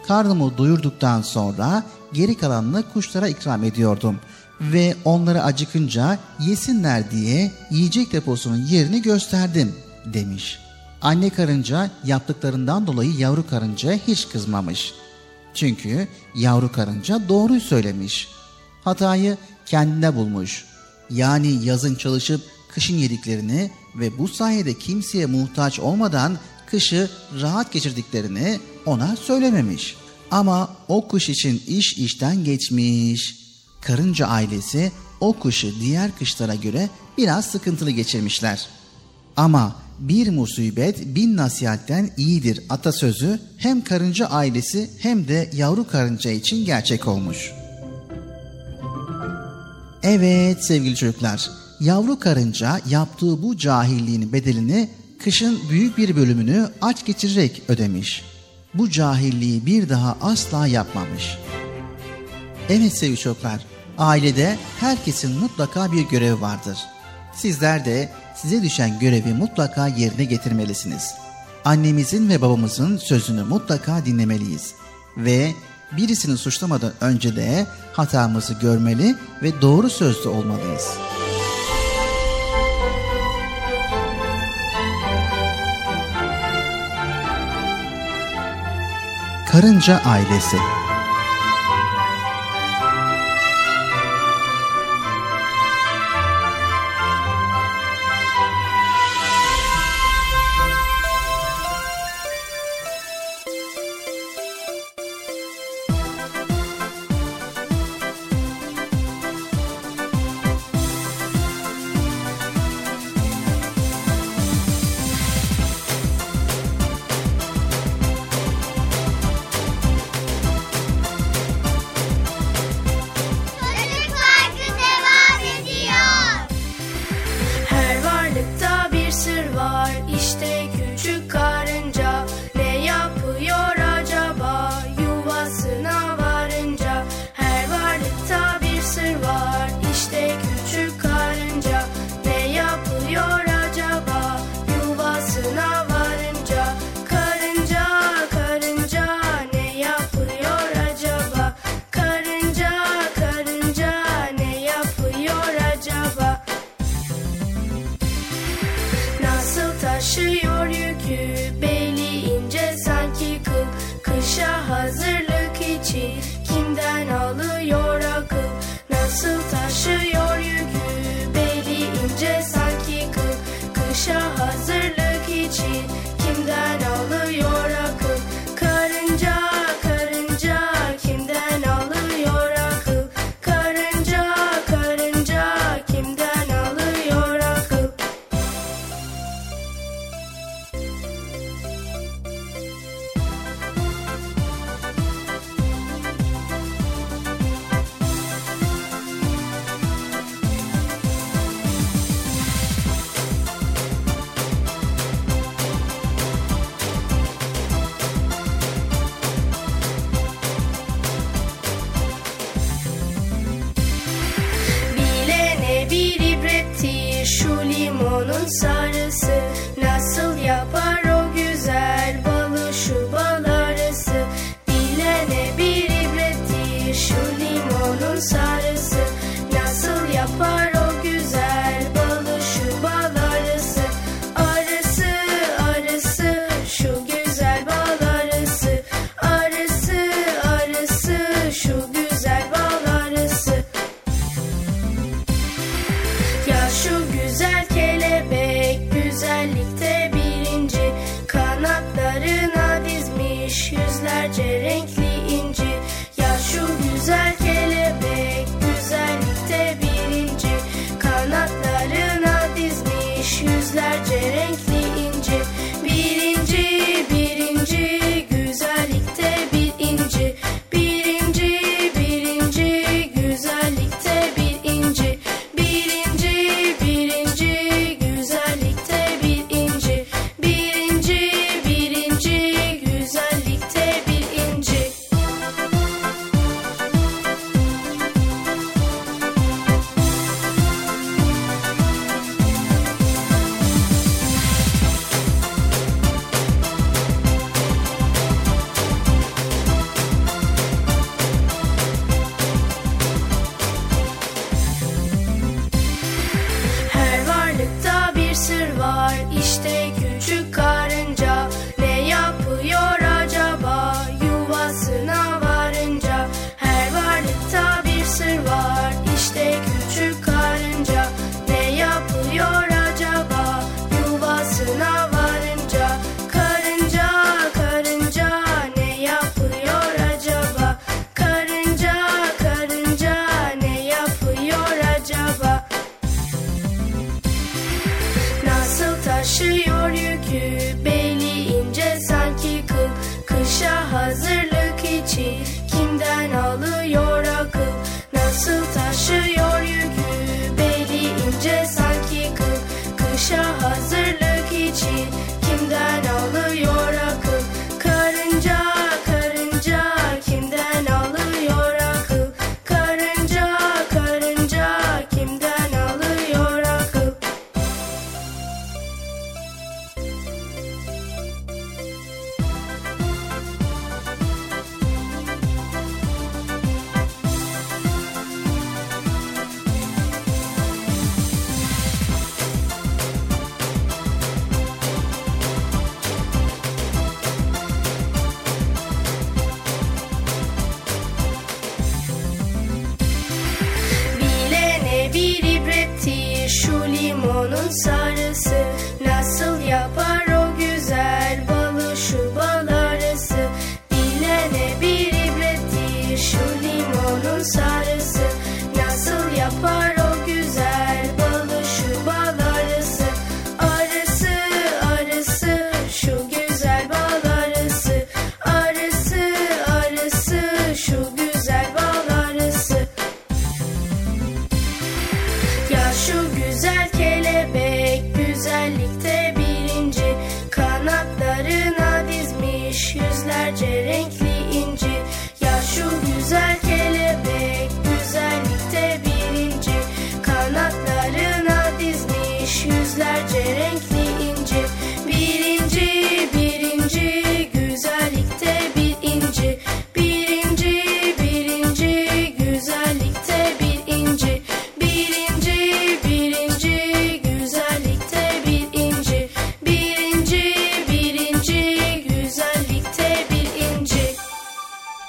Karnımı doyurduktan sonra geri kalanını kuşlara ikram ediyordum. Ve onları acıkınca yesinler diye yiyecek deposunun yerini gösterdim demiş. Anne karınca yaptıklarından dolayı yavru karıncaya hiç kızmamış. Çünkü yavru karınca doğruyu söylemiş. Hatayı kendine bulmuş. Yani yazın çalışıp kışın yediklerini ve bu sayede kimseye muhtaç olmadan kışı rahat geçirdiklerini ona söylememiş. Ama o kuş için iş işten geçmiş. Karınca ailesi o kışı diğer kışlara göre biraz sıkıntılı geçirmişler. Ama bir musibet bin nasihatten iyidir atasözü hem karınca ailesi hem de yavru karınca için gerçek olmuş. Evet sevgili çocuklar, yavru karınca yaptığı bu cahilliğin bedelini kışın büyük bir bölümünü aç geçirerek ödemiş. Bu cahilliği bir daha asla yapmamış. Evet sevgili çocuklar, ailede herkesin mutlaka bir görevi vardır. Sizler de size düşen görevi mutlaka yerine getirmelisiniz. Annemizin ve babamızın sözünü mutlaka dinlemeliyiz. Ve birisini suçlamadan önce de hatamızı görmeli ve doğru sözlü olmalıyız. Karınca Ailesi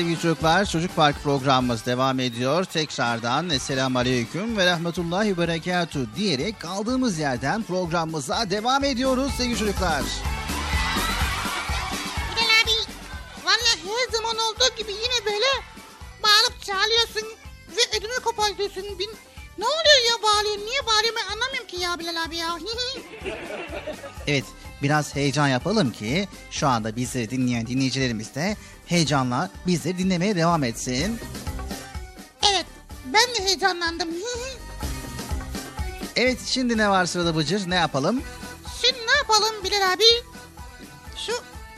Sevgili çocuklar Çocuk Park programımız devam ediyor. Tekrardan Esselamu Aleyküm ve Rahmetullahi ve Berekatuhu diyerek kaldığımız yerden programımıza devam ediyoruz sevgili çocuklar. Bilal abi valla her zaman olduğu gibi yine böyle bağırıp çağırıyorsun ve ödümü kopartıyorsun. Bin... Ne oluyor ya bağırıyorsun? Niye bağırıyorsun ben anlamıyorum ki ya Bilal abi ya. Evet biraz heyecan yapalım ki şu anda bizleri dinleyen dinleyicilerimiz de heyecanla bizleri dinlemeye devam etsin. evet ben de heyecanlandım. Evet şimdi ne var sırada Bıcır ne yapalım? Şimdi ne yapalım Bilal abi? Şu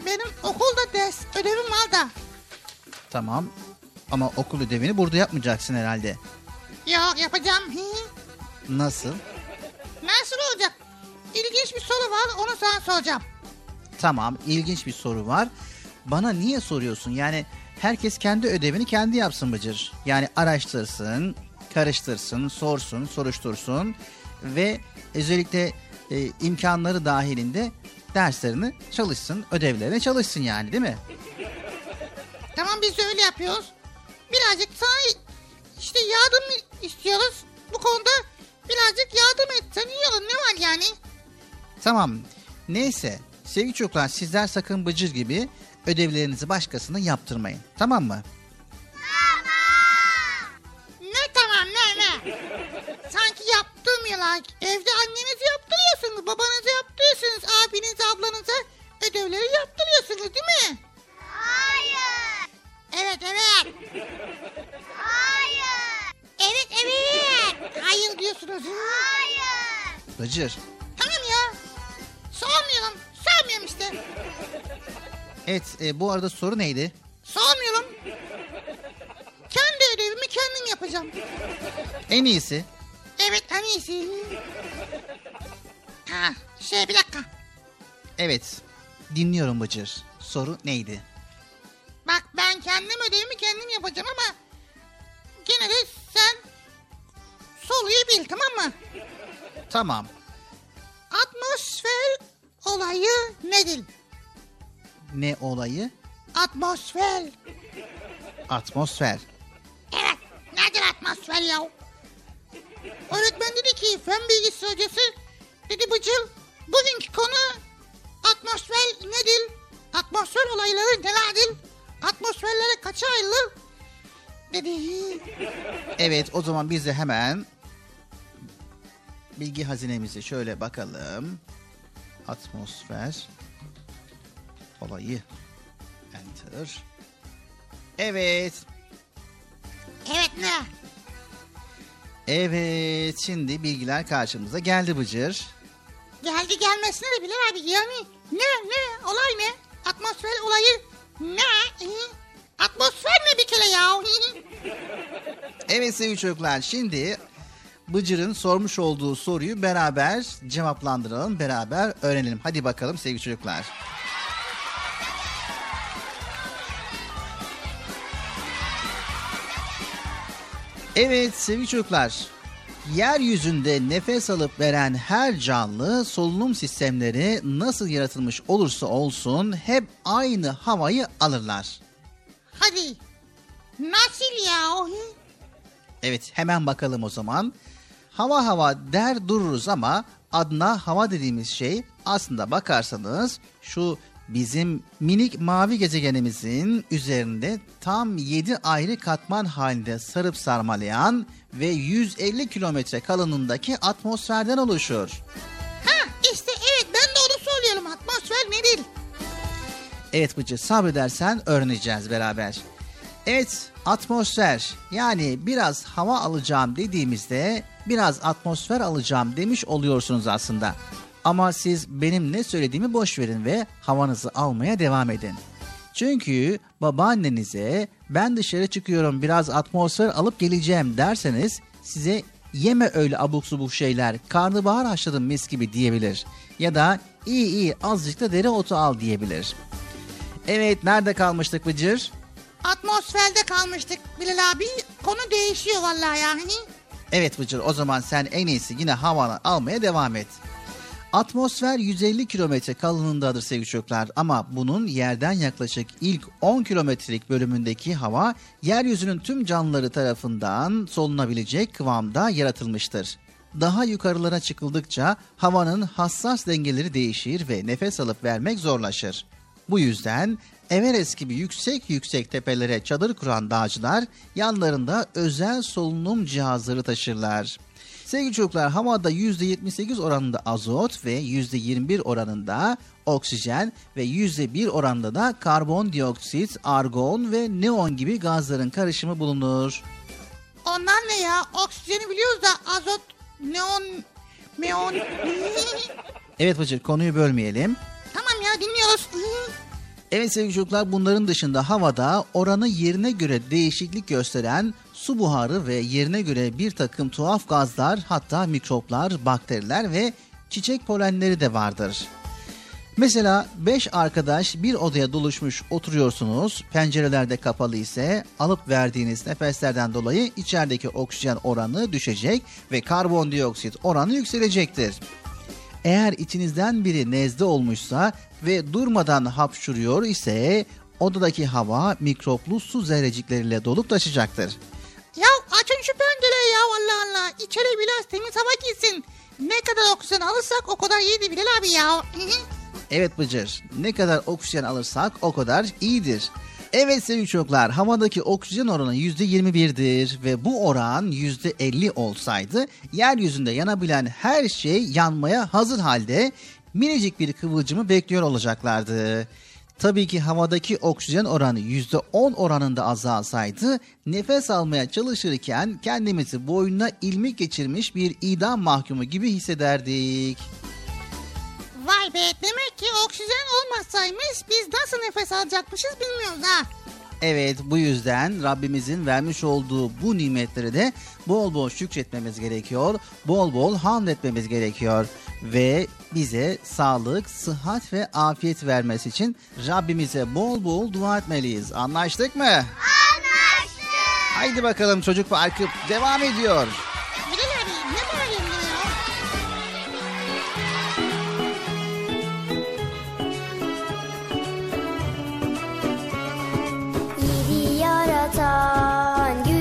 benim okulda ders ödevim var da. Tamam ama okul ödevini burada yapmayacaksın herhalde. Ya yapacağım. Nasıl? Nasıl olacak? İlginç bir soru var onu sana soracağım. Tamam ilginç bir soru var. Bana niye soruyorsun? Yani herkes kendi ödevini kendi yapsın Bıcır. Yani araştırsın, karıştırsın, sorsun, soruştursun ve özellikle e, imkanları dahilinde derslerini çalışsın, ödevlerine çalışsın yani değil mi? Tamam biz de öyle yapıyoruz. Birazcık sana işte yardım istiyoruz. Bu konuda birazcık yardım etsen iyi olur. Ne var yani? Tamam. Neyse sevgili çocuklar sizler sakın Bıcır gibi ödevlerinizi başkasına yaptırmayın. Tamam mı? Ne tamam ne ne? Sanki yaptırmıyorlar. Evde annenizi yaptırıyorsunuz, babanızı yaptırıyorsunuz, abinizi, ablanıza ödevleri yaptırıyorsunuz değil mi? Hayır. Evet evet. Hayır. Evet evet. Hayır diyorsunuz. Hayır. Bıcır. Tamam ya. Sormuyorum. Sormuyorum işte. Evet e, bu arada soru neydi? Sormuyorum. Kendi ödevimi kendim yapacağım. En iyisi. Evet en iyisi. Ha şey bir dakika. Evet. Dinliyorum Bıcır. Soru neydi? Bak ben kendim ödevimi kendim yapacağım ama gene de sen soruyu bil tamam mı? Tamam. Atmosfer olayı nedir? Ne olayı? Atmosfer. Atmosfer. Evet nedir atmosfer ya? Öğretmen dedi ki fen bilgisi hocası dedi Bıcıl bugünkü konu atmosfer nedir? Atmosfer olayları nelerdir? Atmosferlere kaça ayrılır? Dedi. Evet o zaman biz de hemen bilgi hazinemizi şöyle bakalım. Atmosfer olayı. Enter. Evet. Evet ne? Evet şimdi bilgiler karşımıza geldi Bıcır. Geldi gelmesine de Bilal abi yani ne ne olay ne? Atmosfer olayı ne? Atmosfer ne bir kere ya? Evet sevgili çocuklar şimdi Bıcır'ın sormuş olduğu soruyu beraber cevaplandıralım, beraber öğrenelim. Hadi bakalım sevgili çocuklar. Evet sevgili çocuklar. Yeryüzünde nefes alıp veren her canlı solunum sistemleri nasıl yaratılmış olursa olsun hep aynı havayı alırlar. Hadi. Nasıl ya? Hı? Evet hemen bakalım o zaman. Hava hava der dururuz ama adına hava dediğimiz şey aslında bakarsanız şu bizim minik mavi gezegenimizin üzerinde tam 7 ayrı katman halinde sarıp sarmalayan ve 150 kilometre kalınlığındaki atmosferden oluşur. Ha işte evet ben de onu söylüyorum atmosfer nedir? Evet Bıcı sabredersen öğreneceğiz beraber. Evet atmosfer yani biraz hava alacağım dediğimizde biraz atmosfer alacağım demiş oluyorsunuz aslında. Ama siz benim ne söylediğimi boş verin ve havanızı almaya devam edin. Çünkü babaannenize ben dışarı çıkıyorum biraz atmosfer alıp geleceğim derseniz size yeme öyle abuk subuk şeyler karnabahar haşladım mis gibi diyebilir. Ya da iyi iyi azıcık da dereotu al diyebilir. Evet nerede kalmıştık Bıcır? Atmosferde kalmıştık Bilal abi. Konu değişiyor vallahi ya. Hı? Evet Bıcır o zaman sen en iyisi yine havanı almaya devam et. Atmosfer 150 kilometre kalınlığındadır sevgili çocuklar ama bunun yerden yaklaşık ilk 10 kilometrelik bölümündeki hava yeryüzünün tüm canlıları tarafından solunabilecek kıvamda yaratılmıştır. Daha yukarılara çıkıldıkça havanın hassas dengeleri değişir ve nefes alıp vermek zorlaşır. Bu yüzden Everest gibi yüksek yüksek tepelere çadır kuran dağcılar yanlarında özel solunum cihazları taşırlar. Sevgili çocuklar havada %78 oranında azot ve %21 oranında oksijen ve %1 oranında da karbondioksit, argon ve neon gibi gazların karışımı bulunur. Onlar ne ya? Oksijeni biliyoruz da azot, neon, meon. Evet Bıcır konuyu bölmeyelim. tamam ya dinliyoruz. Evet sevgili çocuklar bunların dışında havada oranı yerine göre değişiklik gösteren su buharı ve yerine göre bir takım tuhaf gazlar hatta mikroplar, bakteriler ve çiçek polenleri de vardır. Mesela 5 arkadaş bir odaya doluşmuş oturuyorsunuz. Pencerelerde kapalı ise alıp verdiğiniz nefeslerden dolayı içerideki oksijen oranı düşecek ve karbondioksit oranı yükselecektir. Eğer içinizden biri nezle olmuşsa ve durmadan hapşuruyor ise odadaki hava mikroplu su zerrecikleriyle dolup taşacaktır. Ya açın şu pencereyi ya Allah Allah. İçeri biraz temiz hava girsin. Ne kadar oksijen alırsak o kadar iyiydi Bilal abi ya. Evet Bıcır, ne kadar oksijen alırsak o kadar iyidir. Evet sevgili çocuklar, havadaki oksijen oranı %21'dir ve bu oran %50 olsaydı yeryüzünde yanabilen her şey yanmaya hazır halde minicik bir kıvılcımı bekliyor olacaklardı. Tabii ki havadaki oksijen oranı %10 oranında azalsaydı nefes almaya çalışırken kendimizi boynuna ilmik geçirmiş bir idam mahkumu gibi hissederdik. Vay be demek ki oksijen olmasaymış biz nasıl nefes alacakmışız bilmiyoruz ha. Evet bu yüzden Rabbimizin vermiş olduğu bu nimetleri de bol bol şükretmemiz gerekiyor. Bol bol hamd etmemiz gerekiyor. Ve bize sağlık, sıhhat ve afiyet vermesi için Rabbimize bol bol dua etmeliyiz. Anlaştık mı? Anlaştık. Haydi bakalım çocuk parkı devam ediyor. Yatan,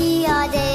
see all day.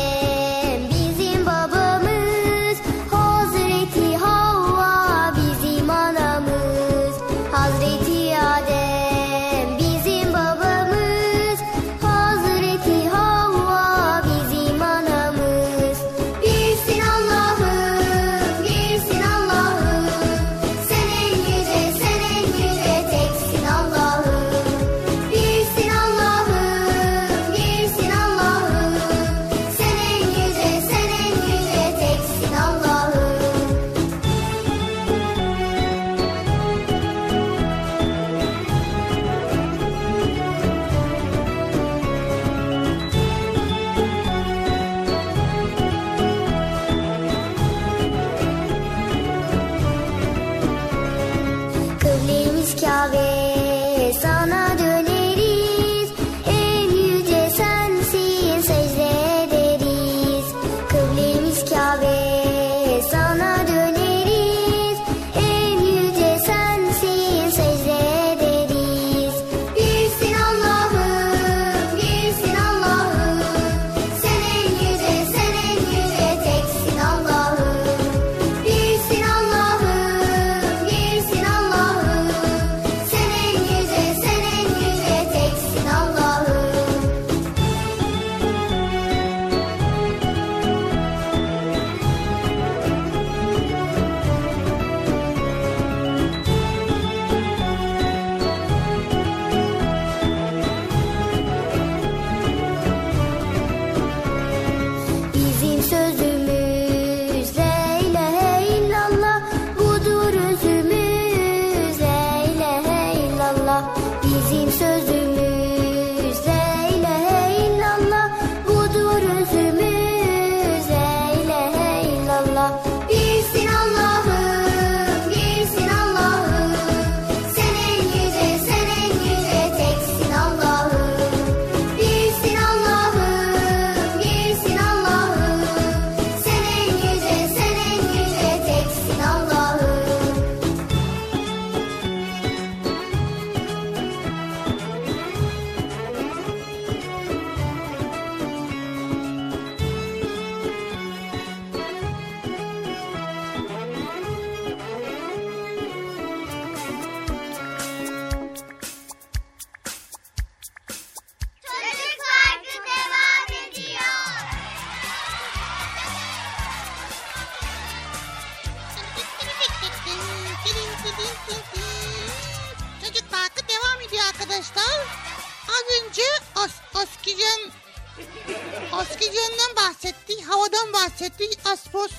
Bahsettik, asmos,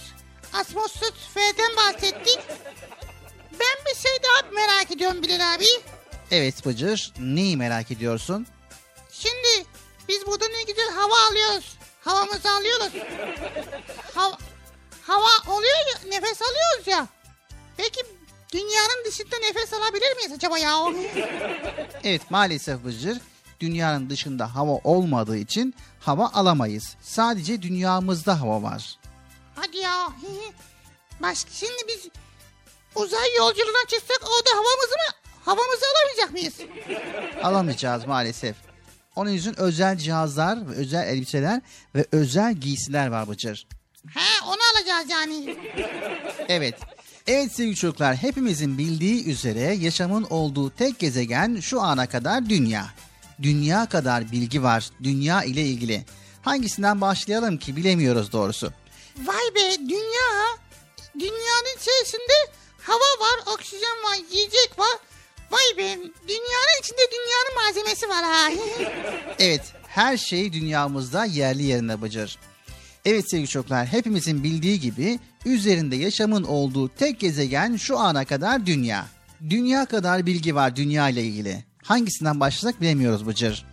atmosferden bahsettik. Ben bir şey daha merak ediyorum Bilal abi. Evet Bıcır neyi merak ediyorsun? Şimdi biz burada ne güzel hava alıyoruz. Havamızı alıyoruz. Hava, hava oluyor ya, nefes alıyoruz ya. Peki dünyanın dışında nefes alabilir miyiz acaba ya? Evet maalesef Bıcır dünyanın dışında hava olmadığı için hava alamayız. Sadece dünyamızda hava var. Hadi ya. Başka şimdi biz uzay yolculuğuna çıksak orada havamızı mı havamızı alamayacak mıyız? Alamayacağız maalesef. Onun için özel cihazlar, özel elbiseler ve özel giysiler var Bıcır. He onu alacağız yani. Evet. Evet sevgili çocuklar hepimizin bildiği üzere yaşamın olduğu tek gezegen şu ana kadar dünya. Dünya kadar bilgi var dünya ile ilgili. Hangisinden başlayalım ki bilemiyoruz doğrusu. Vay be dünya. Dünyanın içerisinde hava var, oksijen var, yiyecek var. Vay be dünyanın içinde dünyanın malzemesi var ha. Evet her şey dünyamızda yerli yerine Bıcır. Evet sevgili çocuklar hepimizin bildiği gibi üzerinde yaşamın olduğu tek gezegen şu ana kadar dünya. Dünya kadar bilgi var dünya ile ilgili. Hangisinden başlasak bilemiyoruz Bıcır.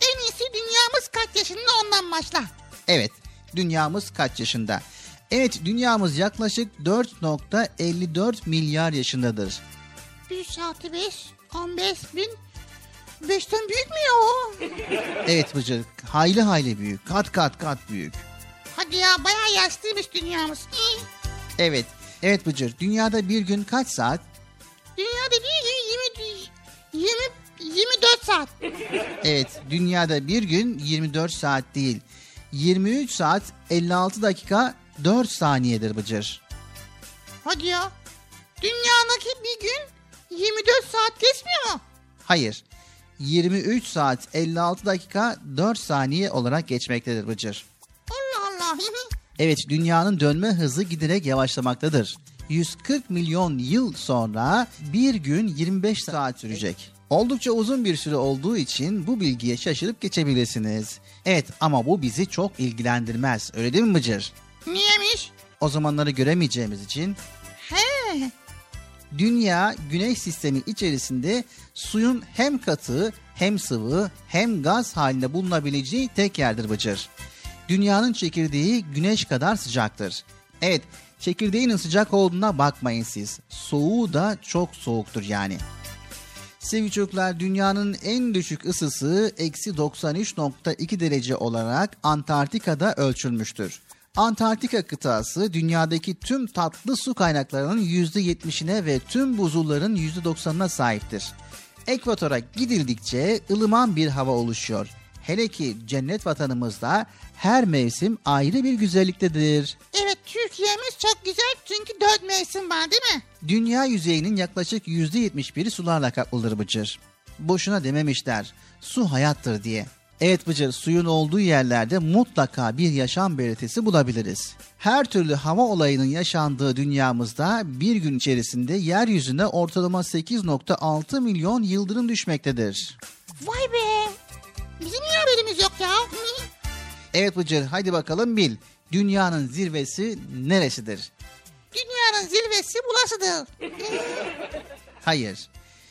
en iyisi dünyamız kaç yaşında ondan başla. Evet, dünyamız kaç yaşında? Evet, dünyamız yaklaşık 4.54 milyar yaşındadır. 1 artı 5, 15 bin. 5'ten büyük mü ya o? Evet Bıcır, hayli hayli büyük, kat kat kat büyük. Hadi ya bayağı yaşlıymış dünyamız. İyi. Evet, evet Bıcır, dünyada bir gün kaç saat? Dünyada bir gün 20, 20, 24 saat. Evet, dünyada bir gün 24 saat değil, 23 saat 56 dakika 4 saniyedir Bıcır. Hadi ya. Dünyadaki bir gün 24 saat geçmiyor mu? Hayır, 23 saat 56 dakika 4 saniye olarak geçmektedir Bıcır. Allah Allah. Evet dünyanın dönme hızı giderek yavaşlamaktadır. 140 milyon yıl sonra bir gün 25 saat sürecek. Oldukça uzun bir süre olduğu için bu bilgiye şaşırıp geçebilirsiniz. Evet ama bu bizi çok ilgilendirmez. Öyle değil mi Bıcır? Niyemiş? O zamanları göremeyeceğimiz için He. Dünya güneş sistemi içerisinde suyun hem katı hem sıvı hem gaz halinde bulunabileceği tek yerdir Bıcır. Dünyanın çekirdeği güneş kadar sıcaktır. Evet çekirdeğinin sıcak olduğuna bakmayın siz. Soğuğu da çok soğuktur yani. Sevgili çocuklar dünyanın en düşük ısısı eksi 93.2 derece olarak Antarktika'da ölçülmüştür. Antarktika kıtası dünyadaki tüm tatlı su kaynaklarının %70'ine ve tüm buzulların %90'ına sahiptir. Ekvatora gidildikçe ılıman bir hava oluşuyor. Hele ki cennet vatanımızda her mevsim ayrı bir güzelliktedir. Evet Türkiye'miz çok güzel çünkü dört mevsim var değil mi? Dünya yüzeyinin yaklaşık %71'i sularla kaplıdır Bıcır. Boşuna dememişler, su hayattır diye. Evet Bıcır, suyun olduğu yerlerde mutlaka bir yaşam belirtisi bulabiliriz. Her türlü hava olayının yaşandığı dünyamızda bir gün içerisinde yeryüzüne ortalama 8.6 milyon yıldırım düşmektedir. Vay be. Bizim niye haberimiz yok ya? Evet Bıcır, hadi bakalım bil. Dünyanın zirvesi neresidir? Dünyanın zirvesi bulasıdır. Hayır.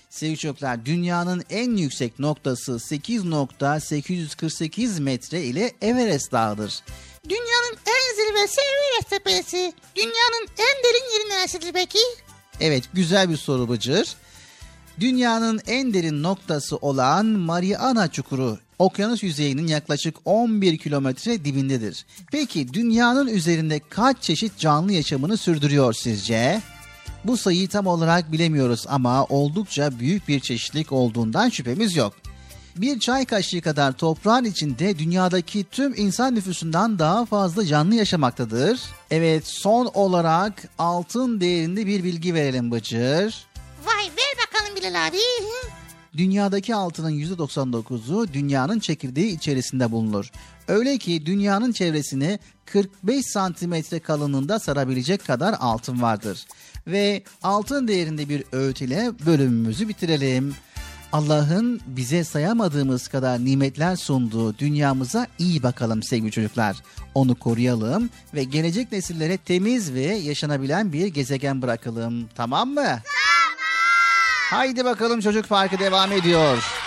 Sevgili çocuklar, dünyanın en yüksek noktası 8.848 metre ile Everest Dağı'dır. Dünyanın en zirvesi Everest Tepesi. Dünyanın en derin yeri neresidir peki? Evet, güzel bir soru Bıcır. Dünyanın en derin noktası olan Mariana Çukuru, okyanus yüzeyinin yaklaşık 11 kilometre dibindedir. Peki dünyanın üzerinde kaç çeşit canlı yaşamını sürdürüyor sizce? Bu sayıyı tam olarak bilemiyoruz ama oldukça büyük bir çeşitlilik olduğundan şüphemiz yok. Bir çay kaşığı kadar toprağın içinde dünyadaki tüm insan nüfusundan daha fazla canlı yaşamaktadır. Evet son olarak altın değerinde bir bilgi verelim Bıcır. Vay ver bakalım Bilal abi. Dünyadaki altının %99'u dünyanın çekirdeği içerisinde bulunur. Öyle ki dünyanın çevresini 45 santimetre kalınlığında sarabilecek kadar altın vardır. Ve altın değerinde bir öğüt ile bölümümüzü bitirelim. Allah'ın bize sayamadığımız kadar nimetler sunduğu dünyamıza iyi bakalım sevgili çocuklar. Onu koruyalım ve gelecek nesillere temiz ve yaşanabilen bir gezegen bırakalım. Tamam mı? Tamam. Haydi bakalım çocuk parkı devam ediyor.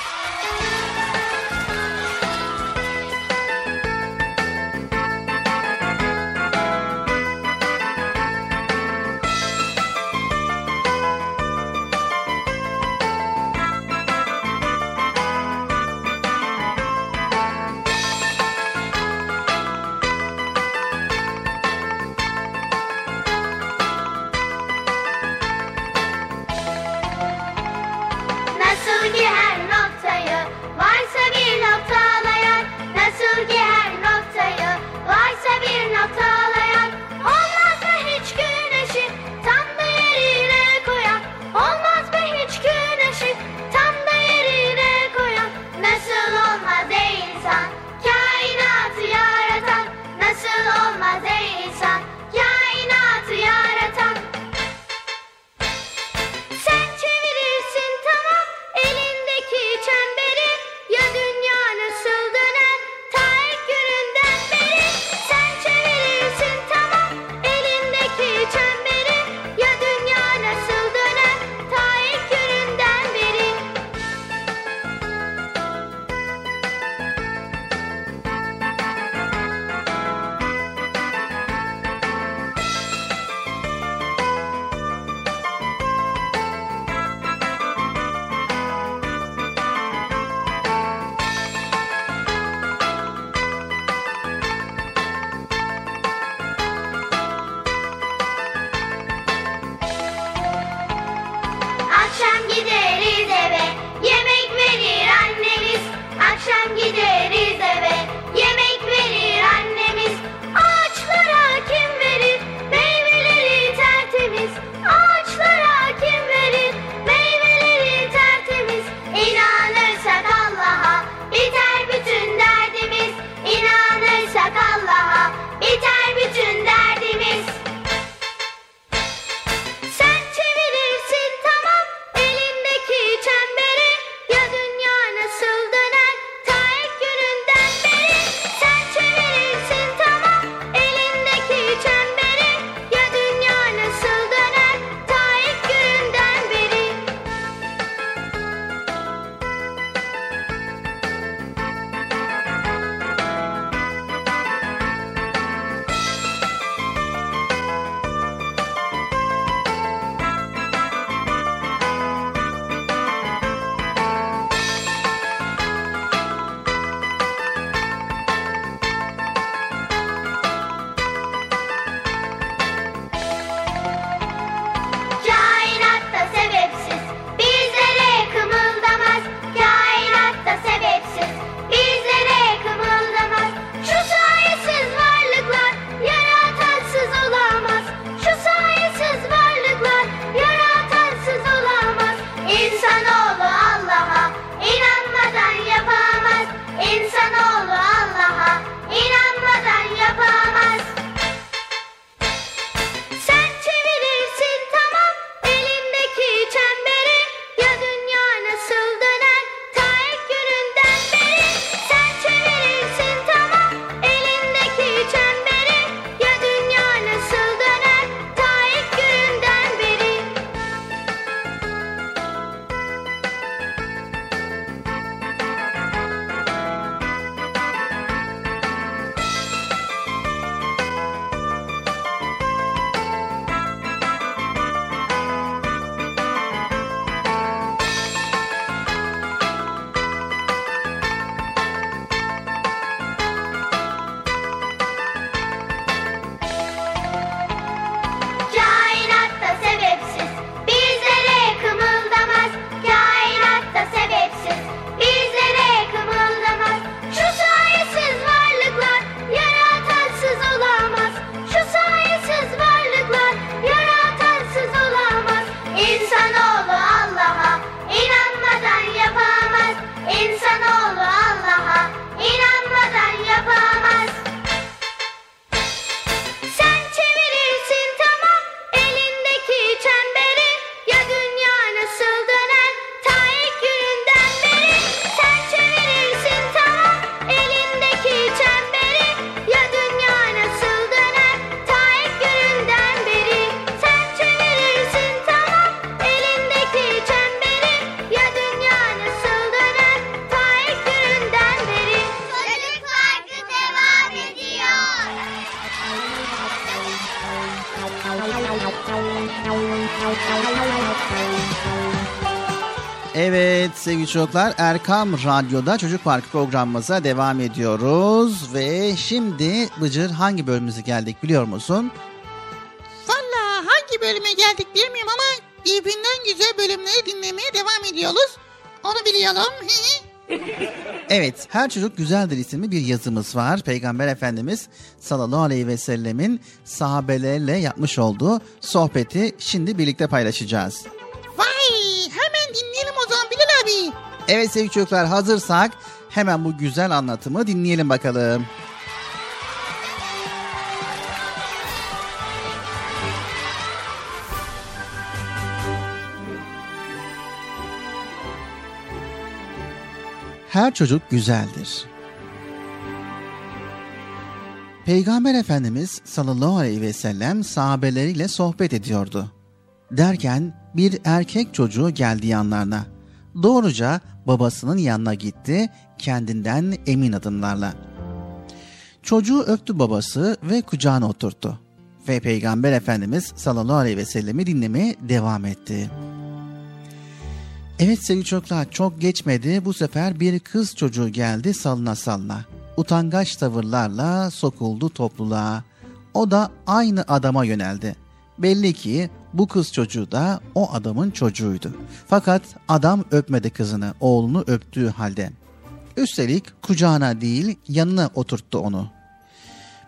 Çocuklar Erkam Radyo'da Çocuk Parkı programımıza devam ediyoruz. Ve şimdi Bıcır hangi bölümümüze geldik biliyor musun? Valla hangi bölüme geldik bilmiyorum ama birbirinden güzel bölümleri dinlemeye devam ediyoruz. Onu biliyorum. Evet Her Çocuk Güzeldir isimli bir yazımız var. Peygamber Efendimiz sallallahu aleyhi ve sellemin sahabelerle yapmış olduğu sohbeti şimdi birlikte paylaşacağız. Evet sevgili çocuklar hazırsak hemen bu güzel anlatımı dinleyelim bakalım. Her çocuk güzeldir. Peygamber Efendimiz sallallahu aleyhi ve sellem sahabeleriyle sohbet ediyordu. Derken bir erkek çocuğu geldi yanlarına. Doğruca babasının yanına gitti kendinden emin adımlarla. Çocuğu öptü babası ve kucağına oturttu. Ve Peygamber Efendimiz sallallahu aleyhi ve sellemi dinlemeye devam etti. Evet sevgili çocuklar çok geçmedi bu sefer bir kız çocuğu geldi salına salına. Utangaç tavırlarla sokuldu topluluğa. O da aynı adama yöneldi. Belli ki bu kız çocuğu da o adamın çocuğuydu. Fakat adam öpmedi kızını oğlunu öptüğü halde. Üstelik kucağına değil yanına oturttu onu.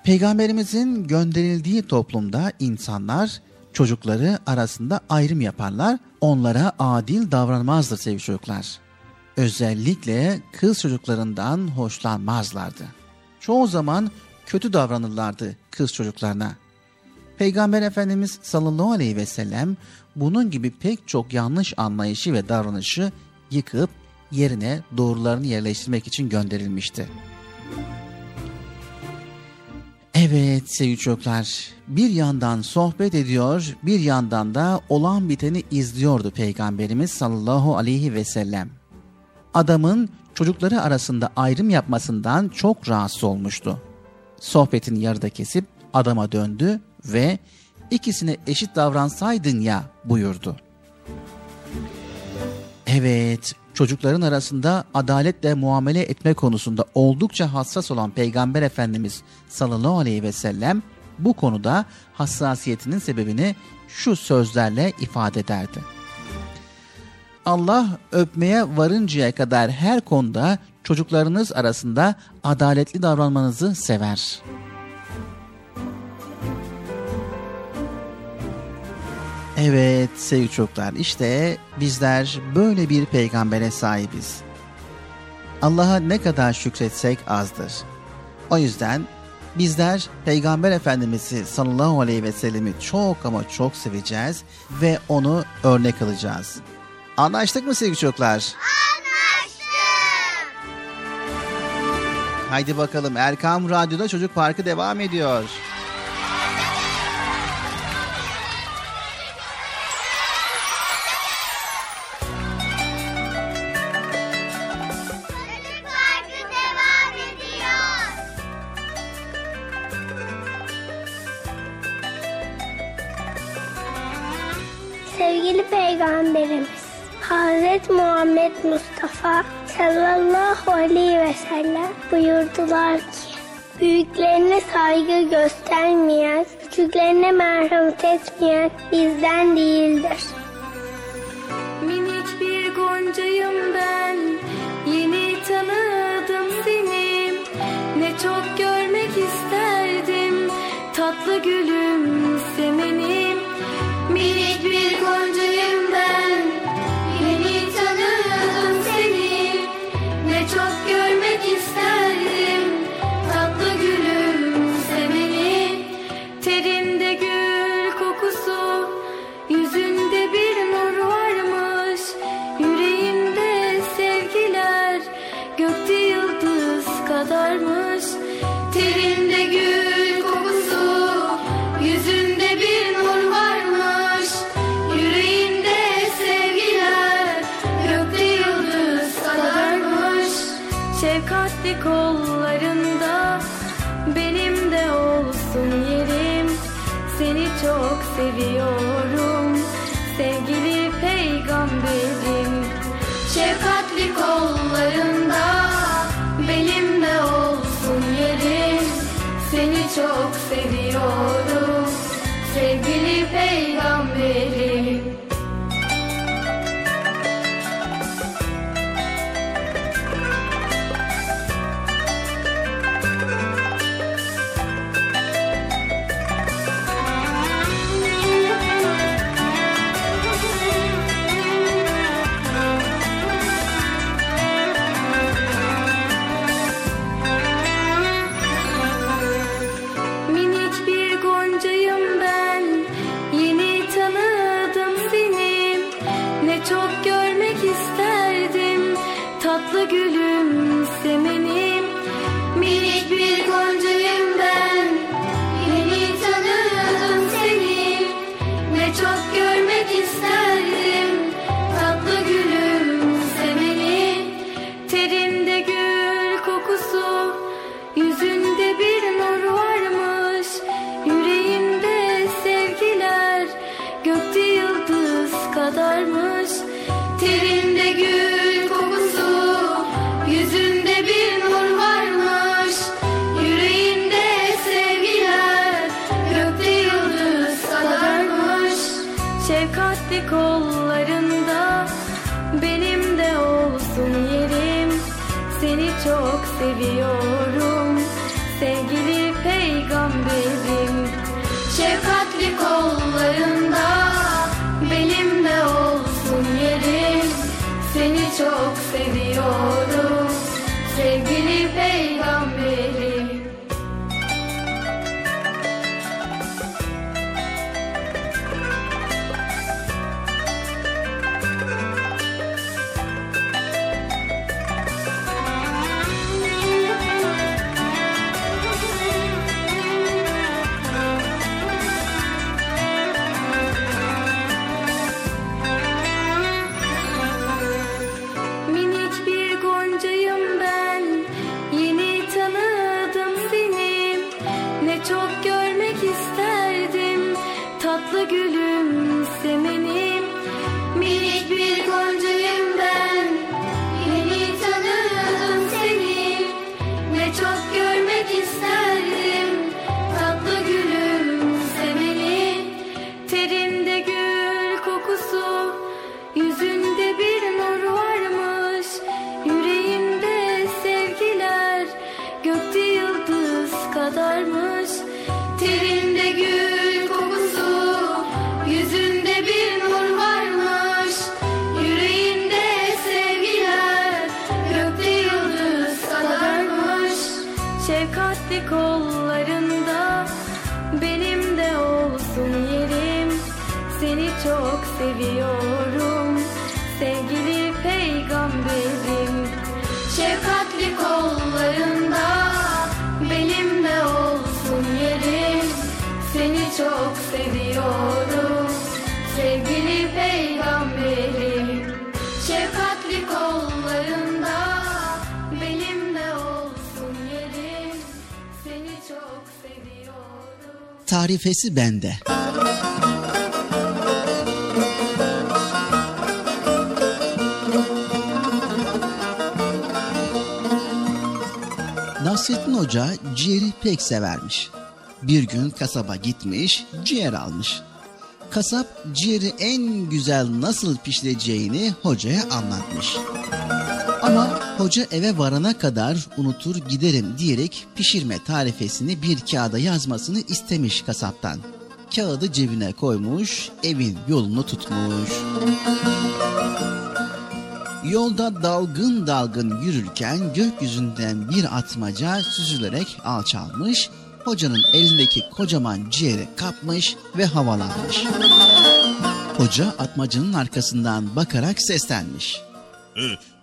Peygamberimizin gönderildiği toplumda insanlar çocukları arasında ayrım yaparlar, onlara adil davranmazdı sevgili çocuklar. Özellikle kız çocuklarından hoşlanmazlardı. Çoğu zaman kötü davranırlardı kız çocuklarına. Peygamber Efendimiz sallallahu aleyhi ve sellem bunun gibi pek çok yanlış anlayışı ve davranışı yıkıp yerine doğrularını yerleştirmek için gönderilmişti. Evet sevgili çocuklar, bir yandan sohbet ediyor, bir yandan da olan biteni izliyordu Peygamberimiz sallallahu aleyhi ve sellem. Adamın çocukları arasında ayrım yapmasından çok rahatsız olmuştu. Sohbetin yarıda kesip adama döndü ve ikisine eşit davransaydın ya buyurdu. Evet, çocukların arasında adaletle muamele etme konusunda oldukça hassas olan Peygamber Efendimiz sallallahu aleyhi ve sellem bu konuda hassasiyetinin sebebini şu sözlerle ifade ederdi. Allah öpmeye varıncaya kadar her konuda çocuklarınız arasında adaletli davranmanızı sever. Evet sevgili çocuklar işte bizler böyle bir peygambere sahibiz. Allah'a ne kadar şükretsek azdır. O yüzden bizler Peygamber Efendimiz'i sallallahu aleyhi ve sellemi çok ama çok seveceğiz ve onu örnek alacağız. Anlaştık mı sevgili çocuklar? Anlaştık. Haydi bakalım Erkam Radyo'da Çocuk Parkı devam ediyor. Peygamberimiz Hazreti Muhammed Mustafa sallallahu aleyhi ve sellem buyurdular ki Büyüklerine saygı göstermeyen, küçüklerine merhamet etmeyen bizden değildir. Minik bir goncayım ben Yeni tanıdım seni. Ne çok görmek isterdim Tatlı gülüm semenim. Minik bir goncayım tatlı kollarında. Benim de olsun yerim. Seni çok seviyorum. Sevgili peygamberim. Şefkatli kollarında. Benim de olsun yerim. Seni çok seviyorum. Sevgili peygamberim. Kadarmış Terinde Tarifesi bende. Nasrettin Hoca ciğeri pek severmiş. Bir gün kasaba gitmiş, ciğer almış. Kasap ciğeri en güzel nasıl pişireceğini hocaya anlatmış. Ama hoca eve varana kadar unutur giderim diyerek pişirme tarifesini bir kağıda yazmasını istemiş kasaptan. Kağıdı cebine koymuş, evin yolunu tutmuş. Yolda dalgın dalgın yürürken gökyüzünden bir atmaca süzülerek alçalmış, hocanın elindeki kocaman ciğeri kapmış ve havalanmış. Hoca atmacanın arkasından bakarak seslenmiş.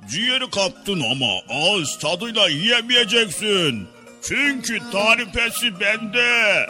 Ciğeri kaptın ama ağız tadıyla yiyemeyeceksin. Çünkü tarifesi bende.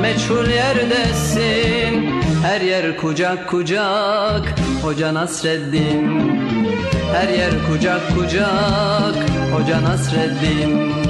meçhul yerdesin. Her yer kucak kucak Hoca Nasreddin. Her yer kucak kucak Hoca Nasreddin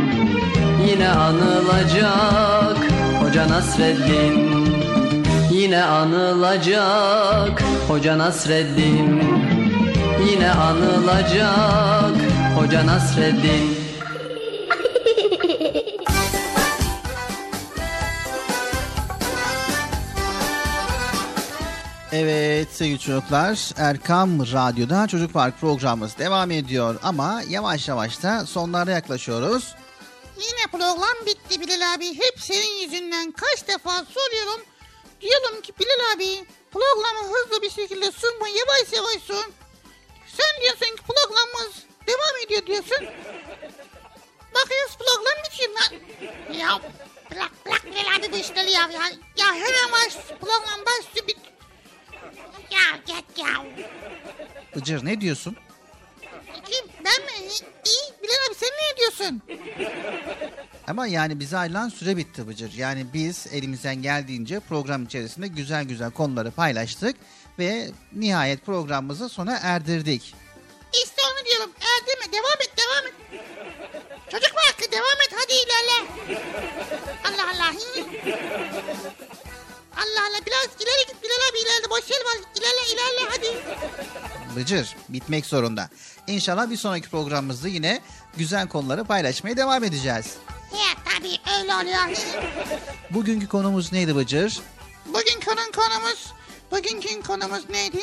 Yine anılacak. Hoca Nasreddin Yine anılacak. Hoca Nasreddin Yine anılacak. Hoca Nasreddin. Evet sevgili çocuklar Erkam Radyo'da Çocuk Park programımız devam ediyor ama yavaş yavaş da sonlara yaklaşıyoruz. Yine program bitti Bilal abi. Hep senin yüzünden kaç defa soruyorum. Diyorum ki Bilal abi programı hızlı bir şekilde sunma yavaş yavaş sun. Sen diyorsun ki programımız devam ediyor diyorsun. Bakıyoruz program bitiyor lan. Ya bırak bırak Bilal abi bu işleri ya. Ya, ya hemen baş, program başlıyor bit. Ya git ya. Bıcır ne diyorsun? Kim? Ben mi? İyi. Bilal abi sen ne diyorsun? Ama yani bize ayrılan süre bitti Bıcır. Yani biz elimizden geldiğince program içerisinde güzel güzel konuları paylaştık ve nihayet programımızı sona erdirdik. İşte onu diyorum. Erdeme devam et devam et. Çocuk var hakkı devam et hadi ilerle. Allah Allah. Allah Allah biraz ileri git Bilal abi ileride boş yer var. İlerle ilerle hadi. Bıcır bitmek zorunda. İnşallah bir sonraki programımızda yine güzel konuları paylaşmaya devam edeceğiz. Ya tabii öyle oluyor. Bugünkü konumuz neydi Bıcır? Bugün konun konumuz, bugünkü konumuz neydi?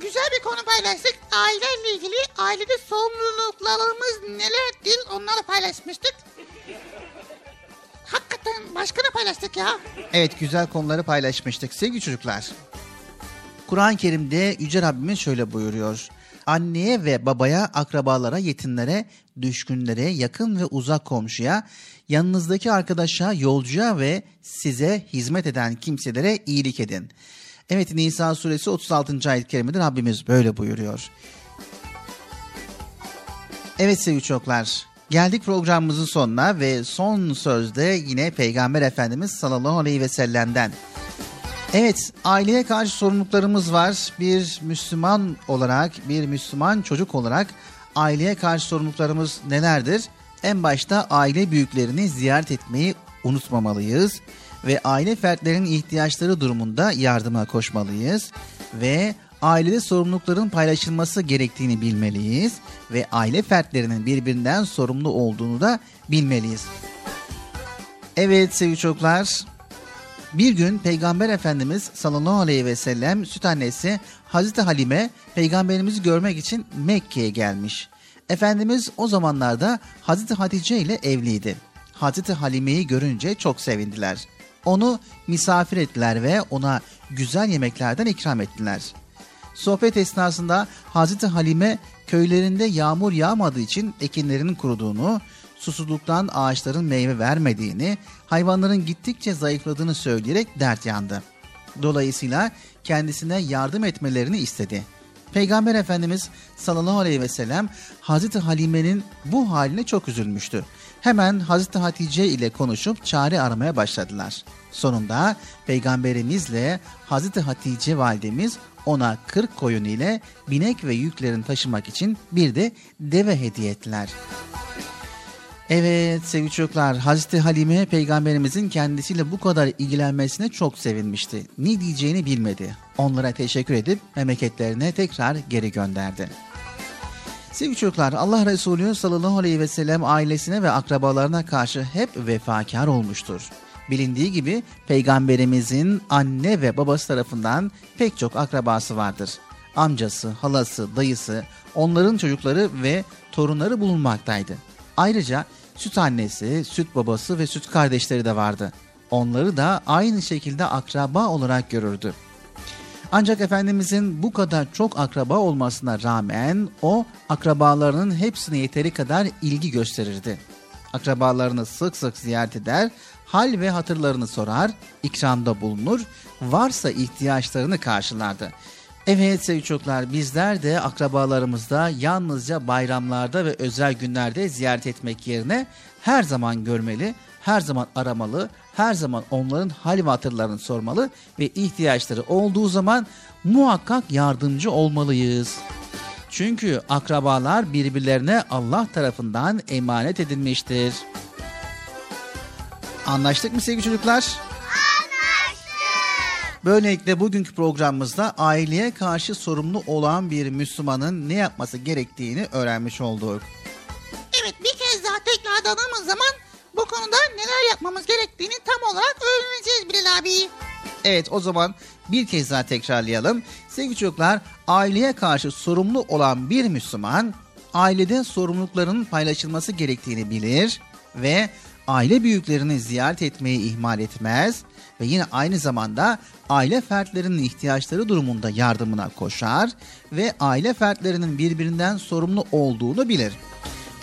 Güzel bir konu paylaştık. Aileyle ilgili ailede sorumluluklarımız nelerdir onları paylaşmıştık. Hakikaten başka ne paylaştık ya? Evet güzel konuları paylaşmıştık sevgili çocuklar. Kur'an-ı Kerim'de Yüce Rabbimiz şöyle buyuruyor. anneye ve babaya, akrabalara, yetimlere, düşkünlere, yakın ve uzak komşuya, yanınızdaki arkadaşa, yolcuya ve size hizmet eden kimselere iyilik edin. Evet Nisa suresi 36. ayet-i kerimede Rabbimiz böyle buyuruyor. Evet sevgili çocuklar, geldik programımızın sonuna ve son sözde yine Peygamber Efendimiz sallallahu aleyhi ve sellem'den. Evet, aileye karşı sorumluluklarımız var. Bir Müslüman olarak, bir Müslüman çocuk olarak aileye karşı sorumluluklarımız nelerdir? En başta aile büyüklerini ziyaret etmeyi unutmamalıyız ve aile fertlerinin ihtiyaçları durumunda yardıma koşmalıyız ve ailede sorumlulukların paylaşılması gerektiğini bilmeliyiz ve aile fertlerinin birbirinden sorumlu olduğunu da bilmeliyiz. Evet sevgili çocuklar, bir gün Peygamber Efendimiz sallallahu aleyhi ve sellem süt annesi Hazreti Halime peygamberimizi görmek için Mekke'ye gelmiş. Efendimiz o zamanlarda Hazreti Hatice ile evliydi. Hazreti Halime'yi görünce çok sevindiler. Onu misafir ettiler ve ona güzel yemeklerden ikram ettiler. Sohbet esnasında Hazreti Halime köylerinde yağmur yağmadığı için ekinlerin kuruduğunu, susuzluktan ağaçların meyve vermediğini, hayvanların gittikçe zayıfladığını söyleyerek dert yandı. Dolayısıyla kendisine yardım etmelerini istedi. Peygamber Efendimiz sallallahu aleyhi ve sellem Hazreti Halime'nin bu haline çok üzülmüştü. Hemen Hazreti Hatice ile konuşup çare aramaya başladılar. Sonunda peygamberimizle Hazreti Hatice validemiz ona 40 koyun ile binek ve yüklerini taşımak için bir de deve hediye ettiler. Evet sevgili çocuklar Hazreti Halime peygamberimizin kendisiyle bu kadar ilgilenmesine çok sevinmişti. Ne diyeceğini bilmedi. Onlara teşekkür edip memleketlerine tekrar geri gönderdi. Sevgili çocuklar Allah Resulü sallallahu aleyhi ve sellem ailesine ve akrabalarına karşı hep vefakar olmuştur. Bilindiği gibi peygamberimizin anne ve babası tarafından pek çok akrabası vardır. Amcası, halası, dayısı, onların çocukları ve torunları bulunmaktaydı. Ayrıca süt annesi, süt babası ve süt kardeşleri de vardı. Onları da aynı şekilde akraba olarak görürdü. Ancak Efendimizin bu kadar çok akraba olmasına rağmen o akrabalarının hepsine yeteri kadar ilgi gösterirdi. Akrabalarını sık sık ziyaret eder, hal ve hatırlarını sorar, ikramda bulunur, varsa ihtiyaçlarını karşılardı. Evet sevgili çocuklar bizler de akrabalarımızda yalnızca bayramlarda ve özel günlerde ziyaret etmek yerine her zaman görmeli, her zaman aramalı, her zaman onların hal ve hatırlarını sormalı ve ihtiyaçları olduğu zaman muhakkak yardımcı olmalıyız. Çünkü akrabalar birbirlerine Allah tarafından emanet edilmiştir. Anlaştık mı sevgili çocuklar? Böylelikle bugünkü programımızda aileye karşı sorumlu olan bir Müslümanın ne yapması gerektiğini öğrenmiş olduk. Evet bir kez daha tekrarladığımız zaman bu konuda neler yapmamız gerektiğini tam olarak öğreneceğiz Bilal abi. Evet o zaman bir kez daha tekrarlayalım. Sevgili çocuklar aileye karşı sorumlu olan bir Müslüman ailede sorumluluklarının paylaşılması gerektiğini bilir ve aile büyüklerini ziyaret etmeyi ihmal etmez ve yine aynı zamanda aile fertlerinin ihtiyaçları durumunda yardımına koşar ve aile fertlerinin birbirinden sorumlu olduğunu bilir.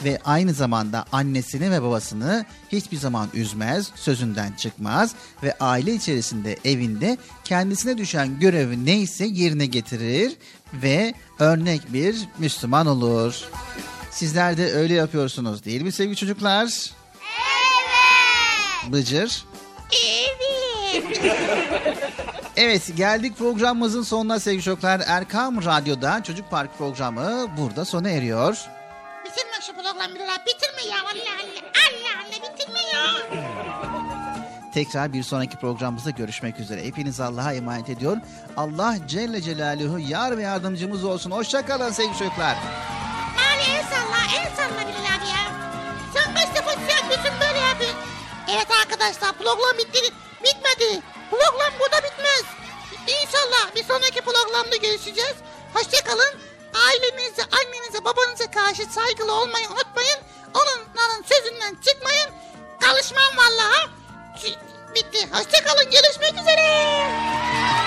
Ve aynı zamanda annesini ve babasını hiçbir zaman üzmez, sözünden çıkmaz ve aile içerisinde evinde kendisine düşen görevi neyse yerine getirir ve örnek bir Müslüman olur. Sizler de öyle yapıyorsunuz değil mi sevgili çocuklar? Bıcır. Evet. Evet geldik programımızın sonuna sevgili çocuklar. Erkam Radyo'da Çocuk Park programı burada sona eriyor. bitirme şu programı bitirme ya Allah Allah. Allah Allah bitirme ya. Tekrar bir sonraki programımızda görüşmek üzere. Hepiniz Allah'a emanet ediyor. Allah Celle Celaluhu yar ve yardımcımız olsun. Hoşçakalın sevgili çocuklar. Arkadaşlar program bitti. Bitmedi. Program burada bitmez. İnşallah bir sonraki programda görüşeceğiz. Hoşçakalın. Ailenize, annenize, babanıza karşı saygılı olmayı unutmayın. Onların sözünden çıkmayın. Kalışmam vallahi. Bitti. Hoşçakalın. Görüşmek üzere.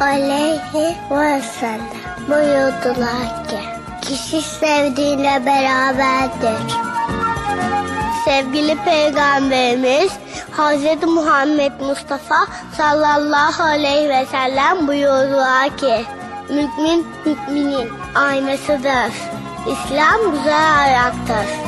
aleyhi ve sellem buyurdular ki kişi sevdiğiyle beraberdir. Sevgili Peygamberimiz Hz. Muhammed Mustafa sallallahu aleyhi ve sellem buyurdular ki mümin müminin aynasıdır. İslam güzel ayaktır.